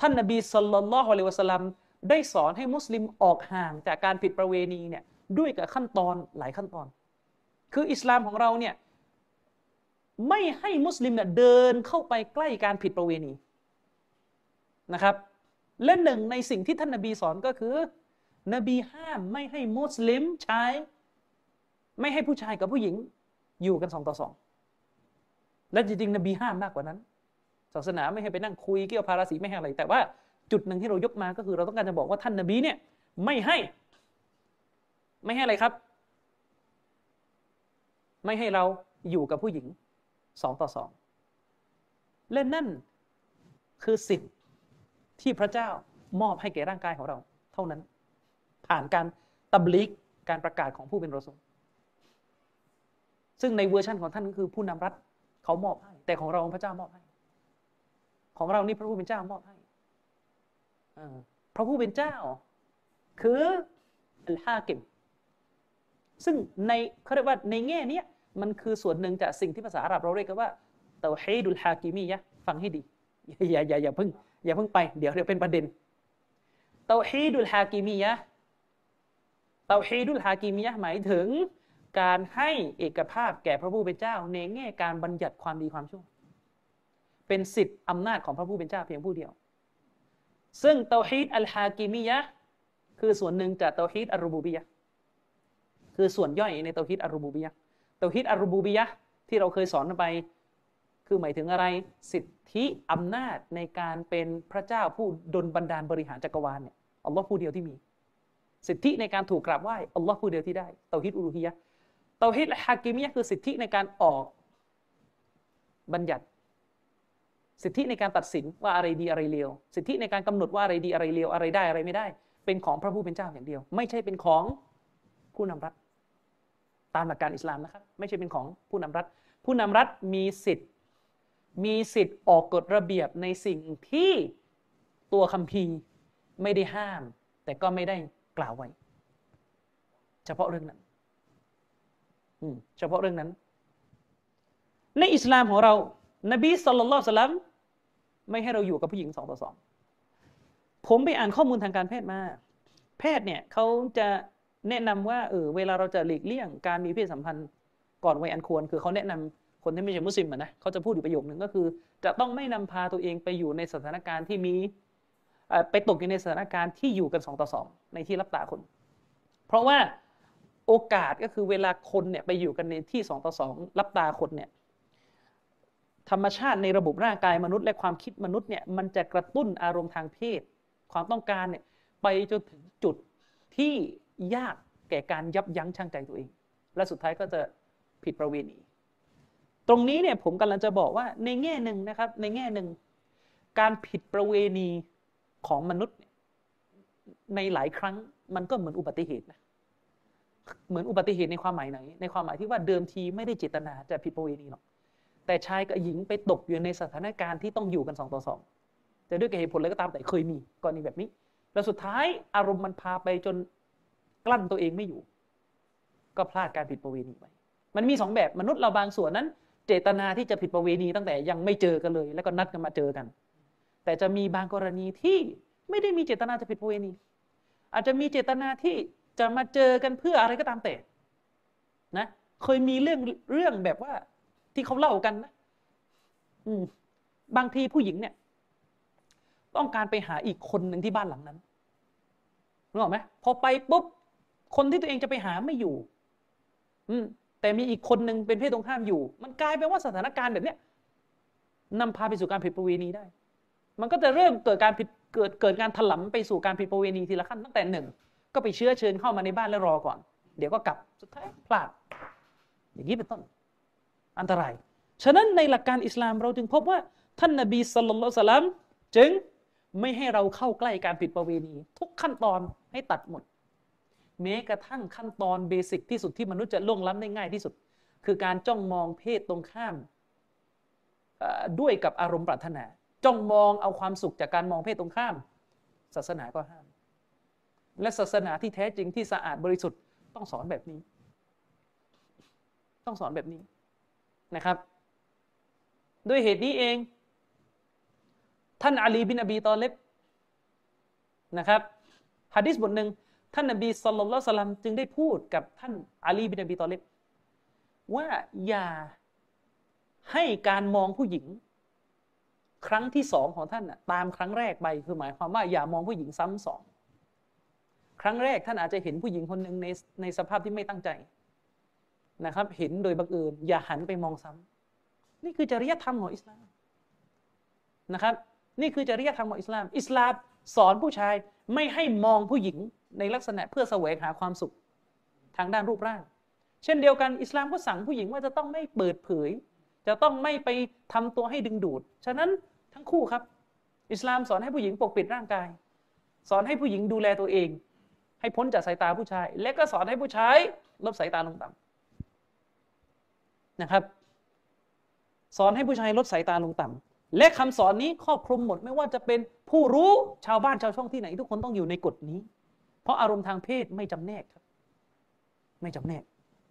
ท่านนบีสุลต่านละฮ์อะลัยวะสัลลัมได้สอนให้มุสลิมออกห่างจากการผิดประเวณีเนี่ยด้วยกับขั้นตอนหลายขั้นตอน คืออิสลามของเราเนี่ยไม่ให้มุสลิมเนี่ยเดินเข้าไปใกล้การผิดประเวณีนะครับ และหนึ่งในสิ่งที่ท่านนบีสอนก็คือ นบีห้ามไม่ให้มุสลิมใช้ไม่ให้ผู้ชายกับผู้หญิงอยู่กันสองต่อสอง และจริงๆนบีห้ามมากกว่านั้น ศาสนาไม่ให้ไปนั่งคุยเกี่ยวภาราสีไม่ให้อะไร แต่ว่าจุดหนึ่งที่เรายกมาก็คือ เราต้องการจะบอกว่าท่านนบีเนี่ย ไม่ให้ ไม่ให้อะไรครับ ไม่ให้เราอยู่กับผู้หญิงสองต่อสองเล่นนั่นคือสิทธิ์ที่พระเจ้ามอบให้แก่ร่างกายของเรา เท่านั้น ผ่านการตับลิกการประกาศของผู้เป็นรสมซึ่งในเวอร์ชันของท่านก็คือผู้นำรัฐ เขามอบให้ แต่ของเราพระเจ้ามอบให้ ของเรานี่พระผู้เป็นเจ้ามอบให้พระผู้เป็นเจ้า คืออัลฮากิม ซึ่งในเขาเรียกว่าในแง่นี้มันคือส่วนหนึ่งจากสิ่งที่ภาษาอาหรับเราเรียกกันว่าเตาฮีดุลฮากิมียะฟังให้ดี อย่าอย่าอย่าเพิ่ง อย่าเพิ่งไป เดี๋ยวเดี๋ยวเป็นประเด็นเตาฮีดุลฮากิมียะเตาฮีดุลฮากิมียะหมายถึง การให้เอกภาพแก่พระผู้เป็นเจ้า ในแง่การบัญญัติความดีความชั่ว เป็นสิทธิ์อำนาจของพระผู้เป็นเจ้าเพียงผู้เดียว ซึ่งเตาฮีดอัลฮากิมียะคือส่วนหนึ่งจากเตาฮีดอัลรูบูบียะคือส่วนย่อยในเตาฮีดอัลรูบูบียะเตาฮีดอัลรูบูบียะที่เราเคยสอนไป คือหมายถึงอะไรสิทธิอำนาจในการเป็นพระเจ้าผู้ดลบันดาลบริหารจักรวาลเนี่ยอัลลอฮ์ผู้เดียวที่มีสิทธิในการถูกกราบไหว้อัลลอฮ์ผู้เดียวที่ได้เตาฮีดอุลูฮียะ ตาฮิดและฮากิมียคือสิทธิในการออกบัญญัติ สิทธิในการตัดสินว่าอะไรดีอะไรเลวสิทธิในการกำหนดว่าอะไรดีอะไรเลวอะไรได้อะไรไม่ได้ เป็นของพระผู้เป็นเจ้าอย่างเดียว ไม่ใช่เป็นของผู้นำรัฐ ตามหลักการอิสลามนะครับไม่ใช่เป็นของผู้นำรัฐ ผู้นำรัฐมีสิทธิ์มีสิทธิ์ออกกฎระเบียบในสิ่งที่ตัวคัมภีร์ไม่ได้ห้าม แต่ก็ไม่ได้กล่าวไว้ เฉพาะเรื่องนั้น เฉพาะเรื่องนั้น ในอิสลามของเรา นบีสุลต่านสัลลัมไม่ให้เราอยู่กับผู้หญิงสองต่อสองผมไปอ่านข้อมูลทางการแพทย์มา แพทย์เนี่ยเขาจะแนะนำว่าเออเวลาเราจะหลีกเลี่ยงการมีเพศสัมพันธ์ก่อนวัยอันควร คือเขาแนะนำคนที่ไม่ใช่มุสลิมนะเขาจะพูดอยู่ประโยคหนึ่งก็คือ จะต้องไม่นำพาตัวเองไปอยู่ในสถานการณ์ที่มีไปตกอยู่ในสถานการณ์ที่อยู่กันสองต่อสองในที่รับตาคน เพราะว่า โอกาสก็คือเวลาคนเนี่ยไปอยู่กันในที่สองต่อสองรับตาคนเนี่ยธรรมชาติในระบบร่างกายมนุษย์และความคิดมนุษย์เนี่ยมันจะกระตุ้นอารมณ์ทางเพศ ความต้องการเนี่ยไปจนถึงจุดที่ยากแก่การยับยั้งชั่งใจตัวเอง และสุดท้ายก็จะผิดประเวณี ตรงนี้เนี่ยผมกำลังจะบอกว่าในแง่หนึ่งนะครับ ในแง่หนึ่งการผิดประเวณีของมนุษย์ ในหลายครั้งมันก็เหมือนอุบัติเหตุนะ เหมือนอุบัติเหตุในความหมายไหน ในความหมายที่ว่าเดิมทีไม่ได้เจตนาจะผิดประเวณีหรอกแต่ชายกับหญิงไปตกอยู่ในสถานการณ์ที่ต้องอยู่กันสองต่อสองจะด้วยเหตุผลอะไรก็ตามแต่เคยมีกรณีแบบนี้ แล้วสุดท้ายอารมณ์มันพาไปจนกลั้นตัวเองไม่อยู่ ก็พลาดการผิดประเวณีไปมันมีสองแบบมนุษย์เราบางส่วนนั้น เจตนาที่จะผิดประเวณีตั้งแต่ยังไม่เจอกันเลย แล้วก็นัดกันมาเจอกัน แต่จะมีบางกรณีที่ไม่ได้มีเจตนาจะผิดประเวณี อาจจะมีเจตนาที่ จะมาเจอกันเพื่ออะไรก็ตามแต่นะเคยมีเรื่องเรื่องแบบว่า ที่เขาเล่ากันนะอืมบางทีผู้หญิงเนี่ย ต้องการไปหาอีกคนหนึ่งที่บ้านหลังนั้นรู้ไหมพอไปปุ๊บคนที่ตัวเองจะไปหาไม่อยู่ อืมแต่มีอีกคนหนึ่งเป็นเพศตรงข้ามอยู่ มันกลายเป็นว่าสถานการณ์แบบเนี้ยนำพาไปสู่การผิดประเวณีได้ มันก็จะเริ่มเกิดการผิดเกิดเกิดการถลำไปสู่การผิดประเวณีทีละขั้นตั้งแต่หนึ่ง ก็ไปเชื้อเชิญเข้ามาในบ้านแล้วรอก่อน เดี๋ยวก็กลับสุดท้ายพลาด อย่างนี้เป็นต้น อันตราย ฉะนั้นในหลักการอิสลามเราจึงพบว่า ท่านนบีสุลต่านสลัมจึงไม่ให้เราเข้าใกล้การผิดประเวณี ทุกขั้นตอนให้ตัดหมดแม้กระทั่งขั้นตอนเบสิกที่สุดที่มนุษย์จะล่วงล้ำได้ง่ายที่สุด คือการจ้องมองเพศตรงข้ามด้วยกับอารมณ์ปรารถนา จ้องมองเอาความสุขจากการมองเพศตรงข้าม ศาสนาก็ห้าม และศาสนาที่แท้จริงที่สะอาดบริสุทธิ์ต้องสอนแบบนี้ ต้องสอนแบบนี้นะครับ ด้วยเหตุนี้เอง ท่านอาลีบินอบีตอเลบนะครับฮะดิษบทหนึ่งท่านนบีสุลต่านสลัมจึงได้พูดกับท่านอาลีบินอบีตอเลบว่าอย่าให้การมองผู้หญิง ครั้งที่สองของท่านตามครั้งแรกไปคือหมายความว่าอย่ามองผู้หญิงซ้ำสอง ครั้งแรกท่านอาจจะเห็นผู้หญิงคนหนึ่งในในสภาพที่ไม่ตั้งใจนะครับ เห็นโดยบังเอิญอย่าหันไปมองซ้ำนี่คือจริยธรรมของอิสลามนะครับ นี่คือจริยธรรมของอิสลาม อิสลามสอนผู้ชายไม่ให้มองผู้หญิงในลักษณะเพื่อแสวงหาความสุขทางด้านรูปร่าง เช่นเดียวกันอิสลามก็สั่งผู้หญิงว่าจะต้องไม่เปิดเผย จะต้องไม่ไปทำตัวให้ดึงดูด ฉะนั้นทั้งคู่ครับ อิสลามสอนให้ผู้หญิงปกปิดร่างกาย สอนให้ผู้หญิงดูแลตัวเอง ให้พ้นจากสายตาผู้ชาย และก็สอนให้ผู้ชายลดสายตาลงต่ำนะครับ สอนให้ผู้ชายลดสายตาลงต่ำและคำสอนนี้ครอบคลุมหมดไม่ว่าจะเป็นผู้รู้ชาวบ้านชาวช่องที่ไหน ทุกคนต้องอยู่ในกฎนี้ เพราะอารมณ์ทางเพศไม่จำแนกครับ ไม่จำแนก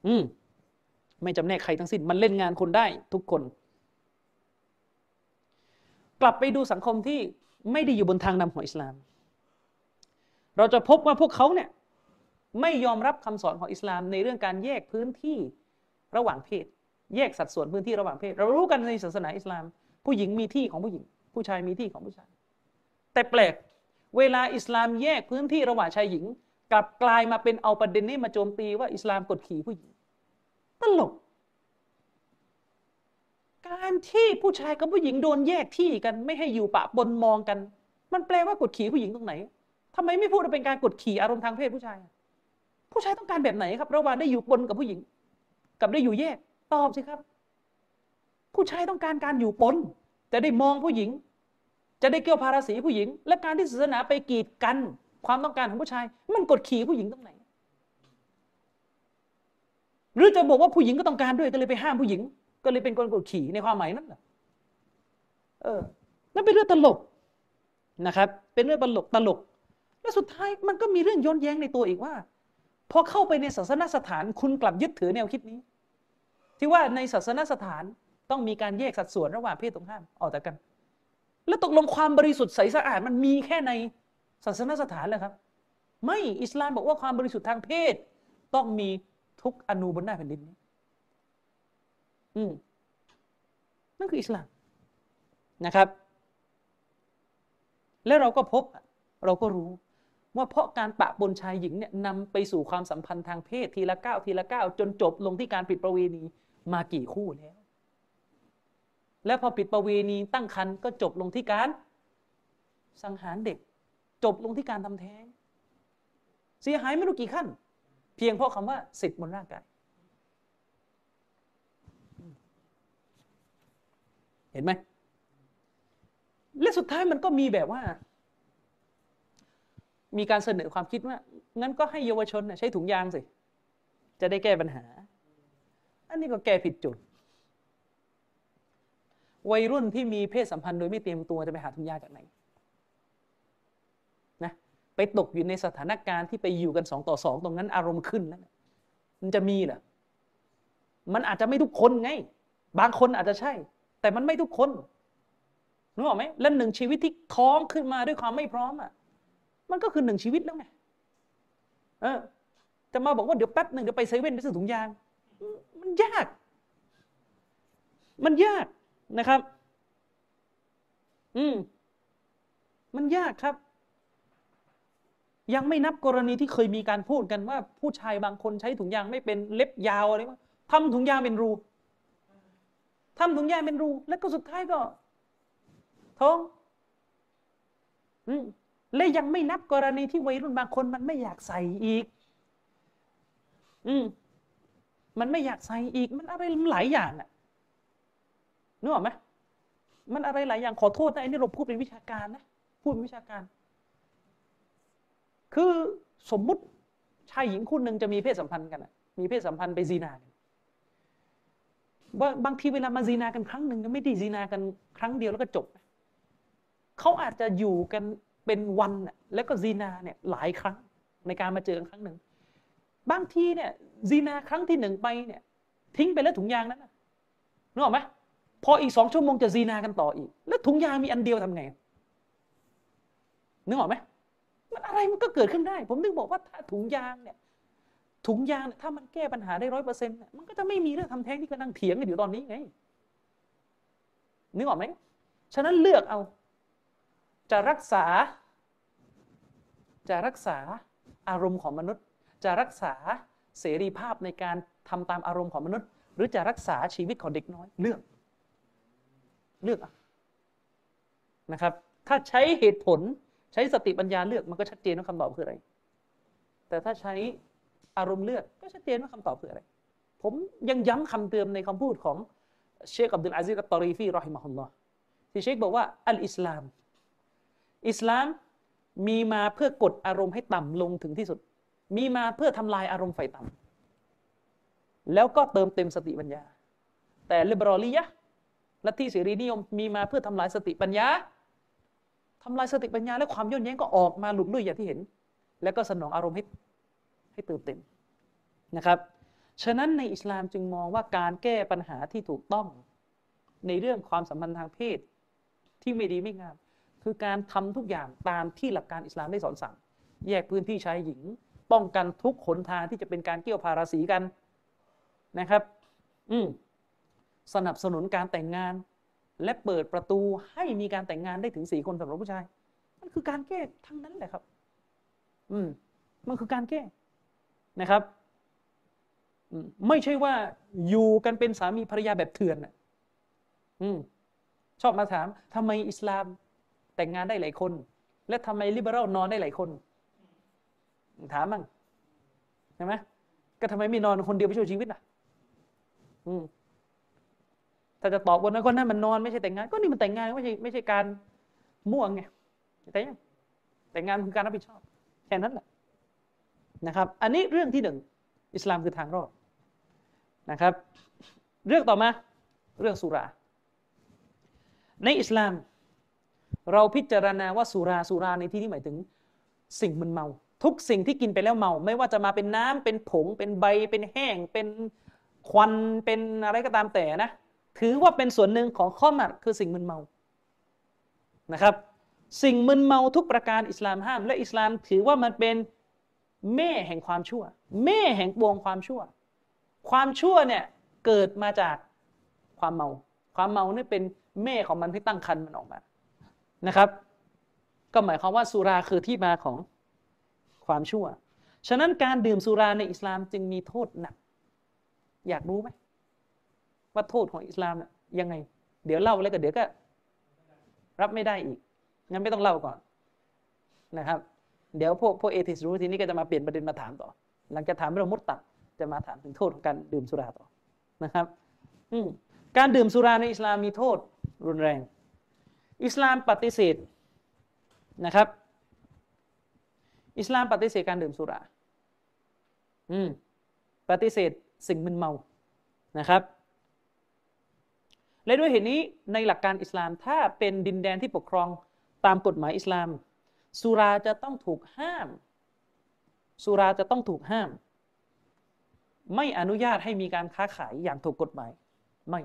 อืมไม่จำแนกใครทั้งสิ้นมันเล่นงานคนได้ทุกคน กลับไปดูสังคมที่ไม่ได้อยู่บนทางนำของอิสลาม เราจะพบว่าพวกเขาเนี่ยไม่ยอมรับคำสอนของอิสลามในเรื่องการแยกพื้นที่ระหว่างเพศ แยกสัดส่วนพื้นที่ระหว่างเพศ เรารู้กันในศาสนาอิสลาม ผู้หญิงมีที่ของผู้หญิง ผู้ชายมีที่ของผู้ชาย แต่แปลกเวลาอิสลามแยกพื้นที่ระหว่างชายหญิง กลับกลายมาเป็นเอาประเด็นนี้มาโจมตีว่าอิสลามกดขี่ผู้หญิงตลก การที่ผู้ชายกับผู้หญิงโดนแยกที่กันไม่ให้อยู่ปะปนมองกัน มันแปลว่ากดขี่ผู้หญิงตรงไหน ทำไมไม่พูดว่าเป็นการกดขี่อารมณ์ทางเพศผู้ชาย ผู้ชายต้องการแบบไหนครับ ระหว่างได้อยู่ปนกับผู้หญิง กับได้อยู่แยก ตอบสิครับ ผู้ชายต้องการการอยู่ปนแต่ได้มองผู้หญิง จะได้เกี่ยวภาราศีผู้หญิง และการที่ศาสนาไปกีดกันความต้องการของผู้ชาย มันกดขี่ผู้หญิงตรงไหน หรือจะบอกว่าผู้หญิงก็ต้องการด้วยก็เลยไปห้ามผู้หญิง ก็เลยเป็นคนกดขี่ในความหมายนั้นเหรอเออนั่นเป็นเรื่องตลกนะครับ เป็นเรื่องตลกตลก และสุดท้ายมันก็มีเรื่องย้อนแย้งในตัวอีกว่าพอเข้าไปในศาสนสถานคุณกลับยึดถือแนวคิดนี้ ที่ว่าในศาสนสถานต้องมีการแยกสัดส่วนระหว่างเพศตรงข้ามออกจากกัน แล้วตกลงความบริสุทธิ์ใสสะอาดมันมีแค่ในศาสนสถานเลยครับ ไม่อิสลามบอกว่าความบริสุทธิ์ทางเพศ ต้องมีทุกอนูบนหน้าแผ่นดินนี้อืมนั่นคืออิสลามนะครับ และเราก็พบเราก็รู้ ว่าเพราะการปะปนชายหญิงเนี่ยนำไปสู่ความสัมพันธ์ทางเพศทีละก้าวทีละก้าวจนจบลงที่การปิดประเวณีมากี่คู่แล้ว และพอปิดประเวณีตั้งครรภ์ก็จบลงที่การสังหารเด็ก จบลงที่การทำแท้ง เสียหายไม่รู้กี่ขั้น เพียงเพราะคำว่าสิทธิ์บนร่างกายเห็นไหมและสุดท้ายมันก็มีแบบว่า มีการเสนอความคิดว่า งั้นก็ให้เยาวชนใช้ถุงยางสิ จะได้แก้ปัญหา อันนี้ก็แก้ผิดจุด วัยรุ่นที่มีเพศสัมพันธ์โดยไม่เตรียมตัวจะไปหาถุงยางจากไหนนะไปตกอยู่ในสถานการณ์ที่ไปอยู่กันสองต่อสองตรงนั้นอารมณ์ขึ้นแล้ว มันจะมีเหรอ มันอาจจะไม่ทุกคนไง บางคนอาจจะใช่ แต่มันไม่ทุกคนรู้ไหมและหนึ่งชีวิตที่ท้องขึ้นมาด้วยความไม่พร้อมอะ มันก็คือหนึ่งชีวิตแล้วไงเออจะมาบอกว่าเดี๋ยวแป๊บหนึ่งเดี๋ยวไปเซเว่นไปซื้อถุงยาง มันยาก มันยากนะครับ อืมมันยากครับ ยังไม่นับกรณีที่เคยมีการพูดกันว่า ผู้ชายบางคนใช้ถุงยางไม่เป็นเล็บยาวอะไรว่าทำถุงยางเป็นรูทำถุงยางเป็นรู แล้วก็สุดท้ายก็ท้อง อืม และยังไม่นับกรณีที่วัยรุ่นบางคนมันไม่อยากใส่อีก อืมมันไม่อยากใส่อีก มันอะไรหลายอย่างอะนึกออกไหมมันอะไรหลายอย่างขอโทษนะไอ้นี่เราพูดเป็นวิชาการนะพูดเป็นวิชาการ คือสมมุติชายหญิงคู่หนึ่งจะมีเพศสัมพันธ์กันอะมีเพศสัมพันธ์ไปซีนากันว่าบางทีเวลามาซีนากันครั้งหนึ่งก็ไม่ได้ซีนากันครั้งเดียวแล้วก็จบเขาอาจจะอยู่กัน เป็นวันแล้วก็ซีนาเนี่ยหลายครั้งในการมาเจอกันครั้งหนึ่งบางทีเนี่ยซีนาครั้งที่หนึ่งไปเนี่ยทิ้งไปแล้วถุงยางนั้นนึกออกไหมพออีกสองชั่วโมงจะซีนากันต่ออีก แล้วถุงยางมีอันเดียวทำไงนึกออกไหมมันอะไรมันก็เกิดขึ้นได้ ผมถึงบอกว่าถ้าถุงยางเนี่ยถุงยางเนี่ยถ้ามันแก้ปัญหาได้ร้อยเปอร์เซ็นต์มันก็จะไม่มีเรื่องทำแท้งที่กำลังเถียงกันอยู่ตอนนี้ไงนึกออกไหมฉะนั้นเลือกเอา จะรักษา จะรักษาอารมณ์ของมนุษย์ จะรักษาเสรีภาพในการทำตามอารมณ์ของมนุษย์ หรือจะรักษาชีวิตของเด็กน้อยเลือก เลือกนะครับ ถ้าใช้เหตุผลใช้สติปัญญาเลือกมันก็ชัดเจนว่าคำตอบคืออะไร แต่ถ้าใช้อารมณ์เลือกก็ชัดเจนว่าคำตอบคืออะไร ผมยังย้ำคำเตือนในคำพูดของเชคอับดุลอาซิซอัตตอรีฟีรอฮิมะฮุลลอฮ์ที่เชคบอกว่าอัลอิสลาม อิสลามมีมาเพื่อกดอารมณ์ให้ต่ำลงถึงที่สุด มีมาเพื่อทำลายอารมณ์ใฝ่ต่ำแล้วก็เติมเต็มสติปัญญา แต่ลิเบรอลียะลัทธิเสรีนิยมมีมาเพื่อทำลายสติปัญญาทำลายสติปัญญา และความย่นแย้งก็ออกมาหลุดลุ่ยอย่างที่เห็น แล้วก็สนองอารมณ์ให้ให้เติมเต็มนะครับ ฉะนั้นในอิสลามจึงมองว่าการแก้ปัญหาที่ถูกต้อง ในเรื่องความสัมพันธ์ทางเพศที่ไม่ดีไม่งาม คือการทำทุกอย่างตามที่หลักการอิสลามได้สอนสั่ง แยกพื้นที่ชายหญิง ป้องกันทุกขนทางที่จะเป็นการเกี่ยวพาราสีกันนะครับ อืมสนับสนุนการแต่งงาน และเปิดประตูให้มีการแต่งงานได้ถึงสี่คนสำหรับผู้ชายมันคือการแก้ทั้งนั้นแหละครับ อืม มันคือการแก้นะครับไม่ใช่ว่าอยู่กันเป็นสามีภรรยาแบบเถื่อนอะอืมชอบมาถามทำไมอิสลาม แต่งงานได้หลายคน และทำไมลิเบอรัลนอนได้หลายคน ถามมั่งใช่ไหมก็ทำไมไม่นอนคนเดียวไปช่วยชีวิตล่ะอืมถ้าจะตอบวันนั้นคนนั้นมันนอนไม่ใช่แต่งงาน ก็นี่มันแต่งงานไม่ใช่ไม่ใช่การม่วงไงแต่ยังแต่งงานคือการรับผิดชอบ แค่นั้นแหละนะครับ อันนี้เรื่องที่หนึ่งอิสลามคือทางรอดนะครับ เรื่องต่อมาเรื่องสุรา ในอิสลาม เราพิจารณาว่าสุราสุราในที่นี้หมายถึง สิ่งมันเมา ทุกสิ่งที่กินไปแล้วเมา ไม่ว่าจะมาเป็นน้ำเป็นผง เป็นใบ เป็นแห้ง เป็นควันเป็นอะไรก็ตามแต่นะ ถือว่าเป็นส่วนหนึ่งของข้อมัดคือสิ่งมึนเมานะครับ สิ่งมึนเมาทุกประการอิสลามห้าม และอิสลามถือว่ามันเป็นแม่แห่งความชั่ว แม่แห่งปวงความชั่ว ความชั่วเนี่ยเกิดมาจากความเมา ความเมานี่เป็นแม่ของมันที่ตั้งคันมันออกมา นะครับ ก็หมายความว่าสุราคือที่มาของความชั่ว ฉะนั้นการดื่มสุราในอิสลามจึงมีโทษหนัก อยากรู้ไหมว่าโทษของอิสลามยังไง เดี๋ยวเล่าแล้วก็เดี๋ยวก็ รับไม่ได้อีก งั้นไม่ต้องเล่าก่อนนะครับ เดี๋ยวพวกพวกเอทิสรู้ทีนี้ก็จะมาเปลี่ยนประเด็นมาถามต่อ หลังจากถามเรื่องมุตตัดจะมาถามถึงโทษของการดื่มสุราต่อนะครับ อืการดื่มสุราในอิสลามมีโทษรุนแรง อิสลามปฏิเสธนะครับ อิสลามปฏิเสธการดื่มสุรา อืม ปฏิเสธสิ่งมึนเมา นะครับ และด้วยเหตุนี้ในหลักการอิสลามถ้าเป็นดินแดนที่ปกครองตามกฎหมายอิสลาม สุราจะต้องถูกห้าม สุราจะต้องถูกห้าม ไม่อนุญาตให้มีการค้าขายอย่างถูกกฎหมาย ไม่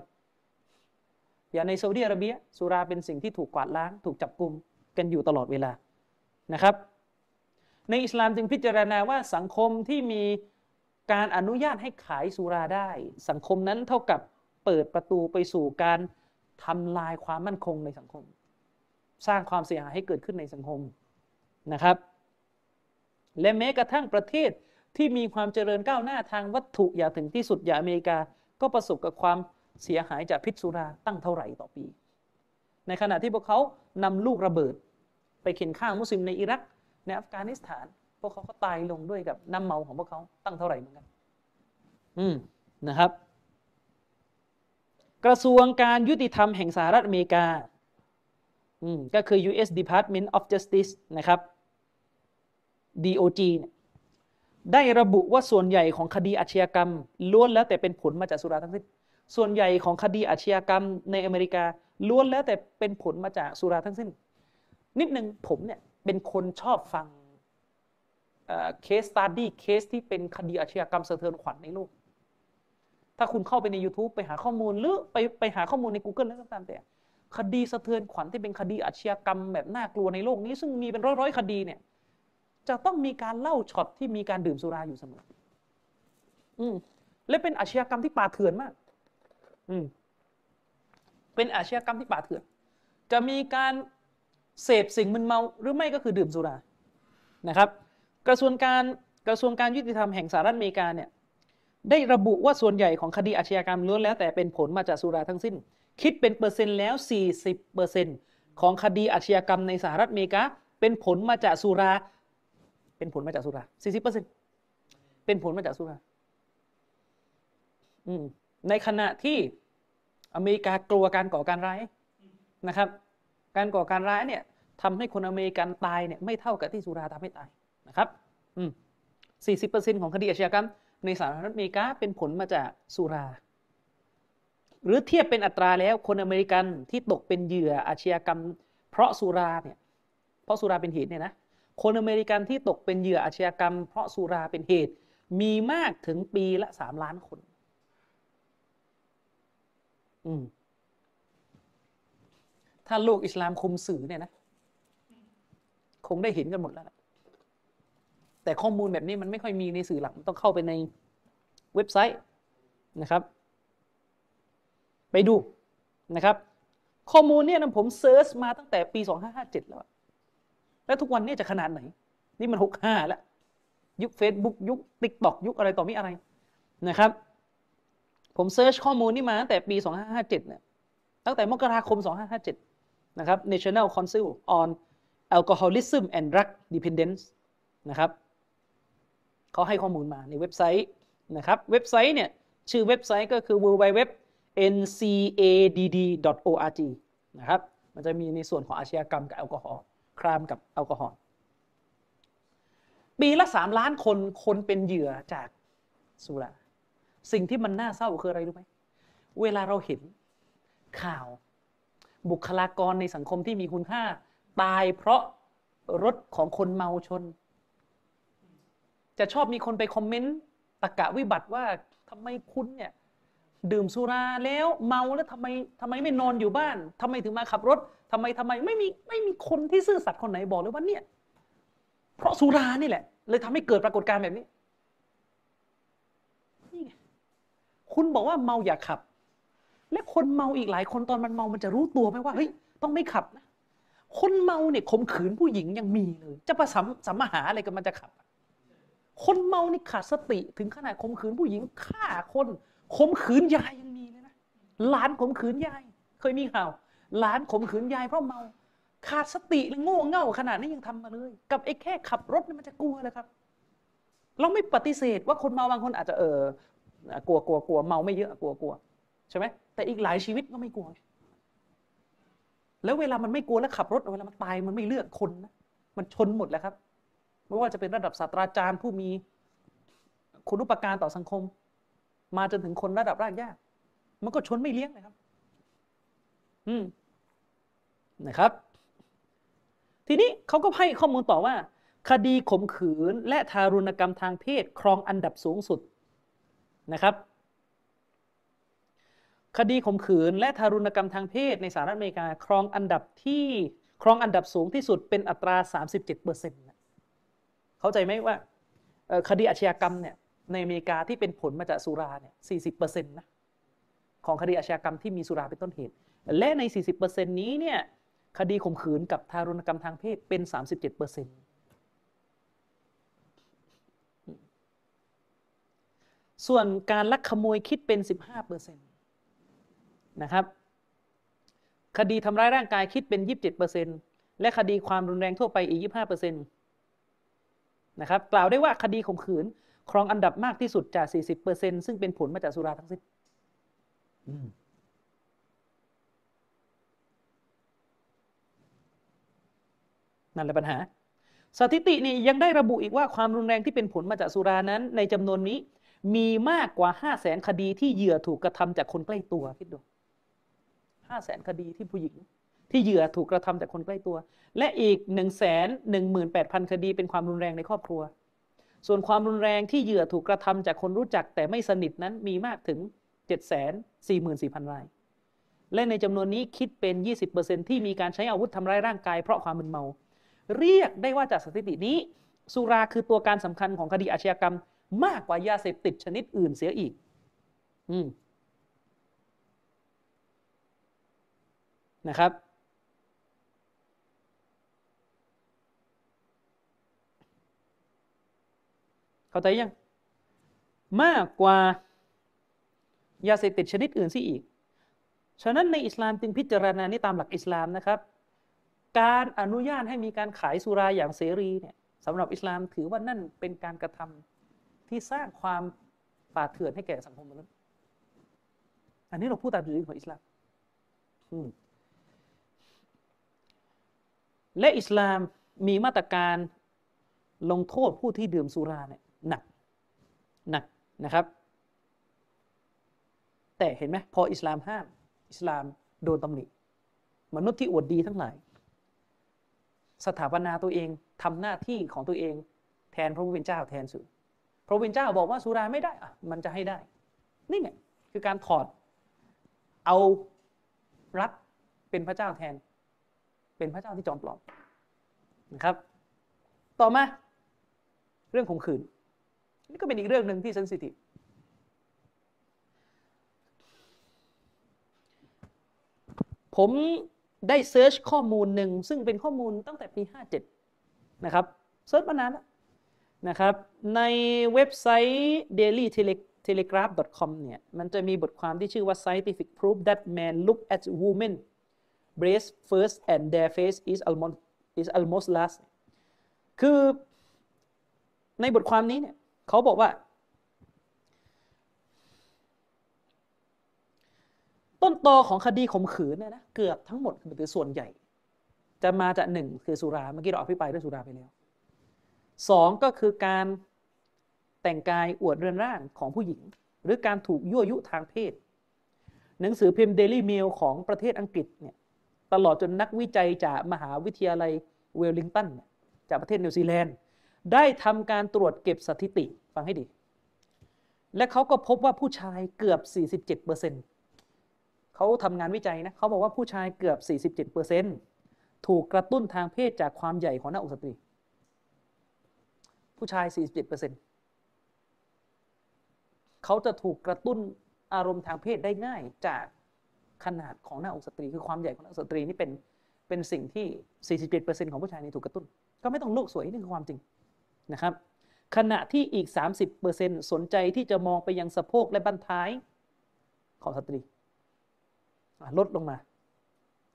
อย่างในซาอุดิอาระเบียสุราเป็นสิ่งที่ถูกกวาดล้าง ถูกจับกลุ่มกันอยู่ตลอดเวลานะครับ ในอิสลามจึงพิจารณาว่าสังคมที่มีการอนุญาตให้ขายสุราได้ สังคมนั้นเท่ากับเปิดประตูไปสู่การทำลายความมั่นคงในสังคม สร้างความเสียหายให้เกิดขึ้นในสังคมนะครับ และแม้กระทั่งประเทศที่มีความเจริญก้าวหน้าทางวัตถุอย่างถึงที่สุดอย่างอเมริกา ก็ประสบกับความ เสียหายจากพิษสุราตั้งเท่าไหร่ต่อปี ในขณะที่พวกเขานำลูกระเบิด ไปเข็นฆ่ามุสลิมในอิรักในอัฟกานิสถาน พวกเขาก็ตายลงด้วยกับน้ำเมาของพวกเขาตั้งเท่าไหร่เหมือนกัน อืมนะครับ กระทรวงการยุติธรรมแห่งสหรัฐอเมริกาก็คือ U.S. Department of Justice นะครับ DOJ เนี่ยได้ระบุว่าส่วนใหญ่ของคดีอาชญากรรมล้วนแล้วแต่เป็นผลมาจากสุราทั้งสิ้น ส่วนใหญ่ของคดีอาชญากรรมในอเมริกาล้วนแล้วแต่เป็นผลมาจากสุราทั้งสิ้น นิดหนึ่งผมเนี่ยเป็นคนชอบฟังเคสตัดดี้เคสที่เป็นคดีอาชญากรรมสะเทือนขวัญในโลก ถ้าคุณเข้าไปใน YouTube ไปหาข้อมูลหรือไปไปหาข้อมูลใน Google แล้วก็ตามแต่ คดีสะเทือนขวัญที่เป็นคดีอาชญากรรมแบบน่ากลัวในโลกนี้ ซึ่งมีเป็นร้อยๆคดีเนี่ย จะต้องมีการเล่าช็อตที่มีการดื่มสุราอยู่เสมอ อืมและเป็นอาชญากรรมที่ป่าเถื่อนมาก เป็นอาชญากรรมที่ป่าเถื่อน จะมีการเสพสิ่งมึนเมาหรือไม่ก็คือดื่มสุรา นะครับ กระทรวงการกระทรวงการยุติธรรมแห่งสหรัฐอเมริกาเนี่ยได้ระบุว่าส่วนใหญ่ของคดีอาชญากรรมล้วนแล้วแต่เป็นผลมาจากสุราทั้งสิ้น คิดเป็นเปอร์เซ็นต์แล้ว 40เปอร์เซ็นต์ของคดีอาชญากรรมในสหรัฐอเมริกา เป็นผลมาจากสุรา เป็นผลมาจากสุราสี่สิบเปอร์เซ็นเป็นผลมาจากสุรา ในขณะที่อเมริกากลัวการก่อการร้ายนะครับ การก่อการร้ายเนี่ยทำให้คนอเมริกันตายเนี่ยไม่เท่ากับที่สุราทำให้ตายนะครับอืมสี่สิบเปอร์เซ็นของคดีอาชญากรรม ในสหรัฐอเมริกาเป็นผลมาจากสุรา หรือเทียบเป็นอัตราแล้วคนอเมริกันที่ตกเป็นเหยื่ออาชญากรรม เพราะสุราเนี่ยเพราะสุราเป็นเหตุเนี่ยนะคนอเมริกันที่ตกเป็นเหยื่ออาชญากรรม เพราะสุราเป็นเหตุมีมากถึงปีละสามล้านคน ถ้าโลกอิสลามคุมสื่อเนี่ยนะ คงได้เห็นกันหมดแล้ว แต่ข้อมูลแบบนี้มันไม่ค่อยมีในสื่อหลักมันต้องเข้าไปในเว็บไซต์นะครับ ไปดูนะครับ ข้อมูลเนี่ยนะผมเซิร์ชมาตั้งแต่ปี 2557 แล้ว แล้วทุกวันนี้จะขนาดไหน นี่มันหกห้าแล้ว ยุค Facebook ยุค t ิ k t o k ยุคอะไรต่อมีอะไรนะครับ ผม search ข้อมูลนี่มาตั้งแต่ปี 2557เนี่ยตั้งแต่มกราคม 2557 นะครับ National Council on Alcoholism and Drug Dependence นะครับเขาให้ข้อมูลมาในเว็บไซต์นะครับ เว็บไซต์เนี่ย ชื่อเว็บไซต์ก็คือ www ncadd.org นะครับ มันจะมีในส่วนของอาชญากรรมกับแอลกอฮอล์ crime กับแอลกอฮอล์ ปีละสามล้านคน คนเป็นเหยื่อจากสุรา สิ่งที่มันน่าเศร้าคืออะไรรู้ไหมเวลาเราเห็นข่าว บุคลากรในสังคมที่มีคุณค่า ตายเพราะรถของคนเมาชน จะชอบมีคนไปคอมเมนต์ตะกะวิบัติว่าทำไมคุณเนี่ยดื่มสุราแล้วเมาแล้วทำไมทำไมไม่นอนอยู่บ้านทำไมถึงมาขับรถทำไมทำไมไม่มีไม่มีคนที่ซื่อสัตย์คนไหนบอกเลยว่าเนี่ย เพราะสุรานี่แหละ เลยทำให้เกิดปรากฏการณ์แบบนี้ไง คุณบอกว่าเมาอย่าขับ และคนเมาอีกหลายคนตอนมันเมามันจะรู้ตัวไหมว่าเฮ้ยต้องไม่ขับนะคนเมาเนี่ยข่มขืนผู้หญิงยังมีเลย จะประสัมสัมมหาอะไรกันมันจะขับ คนเมานี่ขาดสติถึงขนาดข่มขืนผู้หญิงฆ่าคนข่มขืนยายยังมีเลยนะหลานข่มขืนยาย เคยมีข่าวหลานข่มขืนยายเพราะเมา ขาดสติและโง่เง่าขนาดนี้ยังทำมาเลย กับไอ้แค่ขับรถนี่มันจะกลัวเลยครับ เราไม่ปฏิเสธว่าคนเมาบางคนอาจจะเออ กลัวกลัวกลัวเมาไม่เยอะกลัวกลัวใช่ไหมแต่อีกหลายชีวิตก็ไม่กลัว แล้วเวลามันไม่กลัวแล้วขับรถเวลามันตายมันไม่เลือกคนนะมันชนหมดแล้วครับไม่ว่าจะเป็นระดับศาสตราจารย์ผู้มีคุณุปการต่อสังคม มาจนถึงคนระดับรากหญ้ามันก็ชนไม่เลี้ยงเลยครับ อืมนะครับ ทีนี้เขาก็ให้ข้อมูลต่อว่า คดีข่มขืนและทารุณกรรมทางเพศ ครองอันดับสูงสุด นะครับ คดีข่มขืนและทารุณกรรมทางเพศในสหรัฐอเมริกา ครองอันดับที่ครองอันดับสูงที่สุดเป็นอัตรา 37เปอร์เซ็นต์เข้าใจไหมว่าคดีอาชญากรรมเนี่ยในอเมริกาที่เป็นผลมาจากสุราเนี่ย 40เปอร์เซ็นต์นะของคดีอาชญากรรมที่มีสุราเป็นต้นเหตุ และใน 40%นี้เนี่ยคดีข่มขืนกับทารุณกรรมทางเพศเป็น 37% ส่วนการลักขโมยคิดเป็น 15%นะครับ คดีทำร้ายร่างกายคิดเป็น 27%และคดีความรุนแรงทั่วไปอีก 25%นะครับ กล่าวได้ว่าคดีข่มขืน ครองอันดับมากที่สุดจาก 40%ซึ่งเป็นผลมาจากสุราทั้งสิ้นนั่นแหละปัญหา สถิตินี่ยังได้ระบุอีกว่าความรุนแรงที่เป็นผลมาจากสุรานั้น ในจำนวนนี้ มีมากกว่า5 0 0แสนคดีที่เหยื่อถูกกระทำจากคนใกล้ตัวคิดดูห้าแสนคดีที่ผู้หญิง ที่เหยื่อถูกกระทำจากคนใกล้ตัว และอีก1นึ่งแสนหนึ่งหมื่นแปดพันคดีเป็นความรุนแรงในครอบครัว ส่วนความรุนแรงที่เหยื่อถูกกระทำจากคนรู้จักแต่ไม่สนิทนั้นมีมากถึง7จ็ดแสนสี่หมื่นสี่พันราย และในจำนวนนี้คิดเป็น20%ที่มีการใช้อาวุธทำร้ายร่างกายเพราะความมึนเมา เรียกได้ว่าจากสถิตินี้ สุราคือตัวการสำคัญของคดีอาชญากรรม มากกว่ายาเสพติดชนิดอื่นเสียอีก อืมนะครับ เข้าใจยัง มากกว่ายาเสพติดชนิดอื่นสิอีก ฉะนั้นในอิสลามจึงพิจารณานี้ตามหลักอิสลามนะครับ การอนุญาตให้มีการขายสุราอย่างเสรีเนี่ยสำหรับอิสลามถือว่านั่นเป็นการกระทำ ที่สร้างความป่าเถื่อนให้แก่สังคมมนุษย์ อันนี้เราพูดตามจุดยืนของอิสลามและอิสลามมีมาตรการลงโทษผู้ที่ดื่มสุราเนี่ยหนักหนักนะครับ แต่เห็นไหมพออิสลามห้าม อิสลามโดนตำหนิมนุษย์ที่อวดดีทั้งหลาย สถาปนาตัวเองทำหน้าที่ของตัวเอง แทนพระผู้เป็นเจ้าแทนสุ พระผู้เป็นเจ้าบอกว่าสุราไม่ได้อะมันจะให้ได้ นี่ไงคือการถอดเอารัฐเป็นพระเจ้าแทน เป็นพระเจ้าที่จอมปลอมนะครับ ต่อมาเรื่องข่มขืน นี่ก็เป็นอีกเรื่องหนึ่งที่เซนซิทีฟผมได้ search ข้อมูลหนึ่งซึ่งเป็นข้อมูลตั้งแต่ปี 57 นะครับ search มานานแล้ว นะครับ ในเว็บไซต์ daily telegraph com เนี่ย มันจะมีบทความที่ชื่อว่า scientific proof that men look at women breast first and their face is almost is almost last คือในบทความนี้เนี่ยเขาบอกว่า ต้นตอของคดีข่มขืนเนี่ยนะเกือบทั้งหมดคือส่วนใหญ่ จะมาจากหนึ่งคือสุราเมื่อกี้เราอภิปรายเรื่องสุราไปแล้ว สองก็คือการแต่งกายอวดเรือนร่างของผู้หญิง หรือการถูกยั่วยุทางเพศ หนังสือพิมพ์ Daily Mail ของประเทศอังกฤษเนี่ยตลอดจนนักวิจัยจากมหาวิทยาลัยเวลลิงตันจากประเทศนิวซีแลนด์ ได้ทำการตรวจเก็บสถิติฟังให้ดี และเขาก็พบว่าผู้ชายเกือบ 47%เขาทำงานวิจัยนะเขาบอกว่าผู้ชายเกือบ 47%ถูกกระตุ้นทางเพศจากความใหญ่ของหน้าอกสตรี ผู้ชาย 47%เขาจะถูกกระตุ้นอารมณ์ทางเพศได้ง่ายจากขนาดของหน้าอกสตรี คือความใหญ่ของหน้าอกสตรีนี่เป็นเป็นสิ่งที่ 47%ของผู้ชายนี่ถูกกระตุ้น ก็ไม่ต้องโลกสวยนี่คือความจริงนะครับ ขณะที่อีก 30%สนใจที่จะมองไปยังสะโพกและบั้นท้ายของสตรีลดลงมา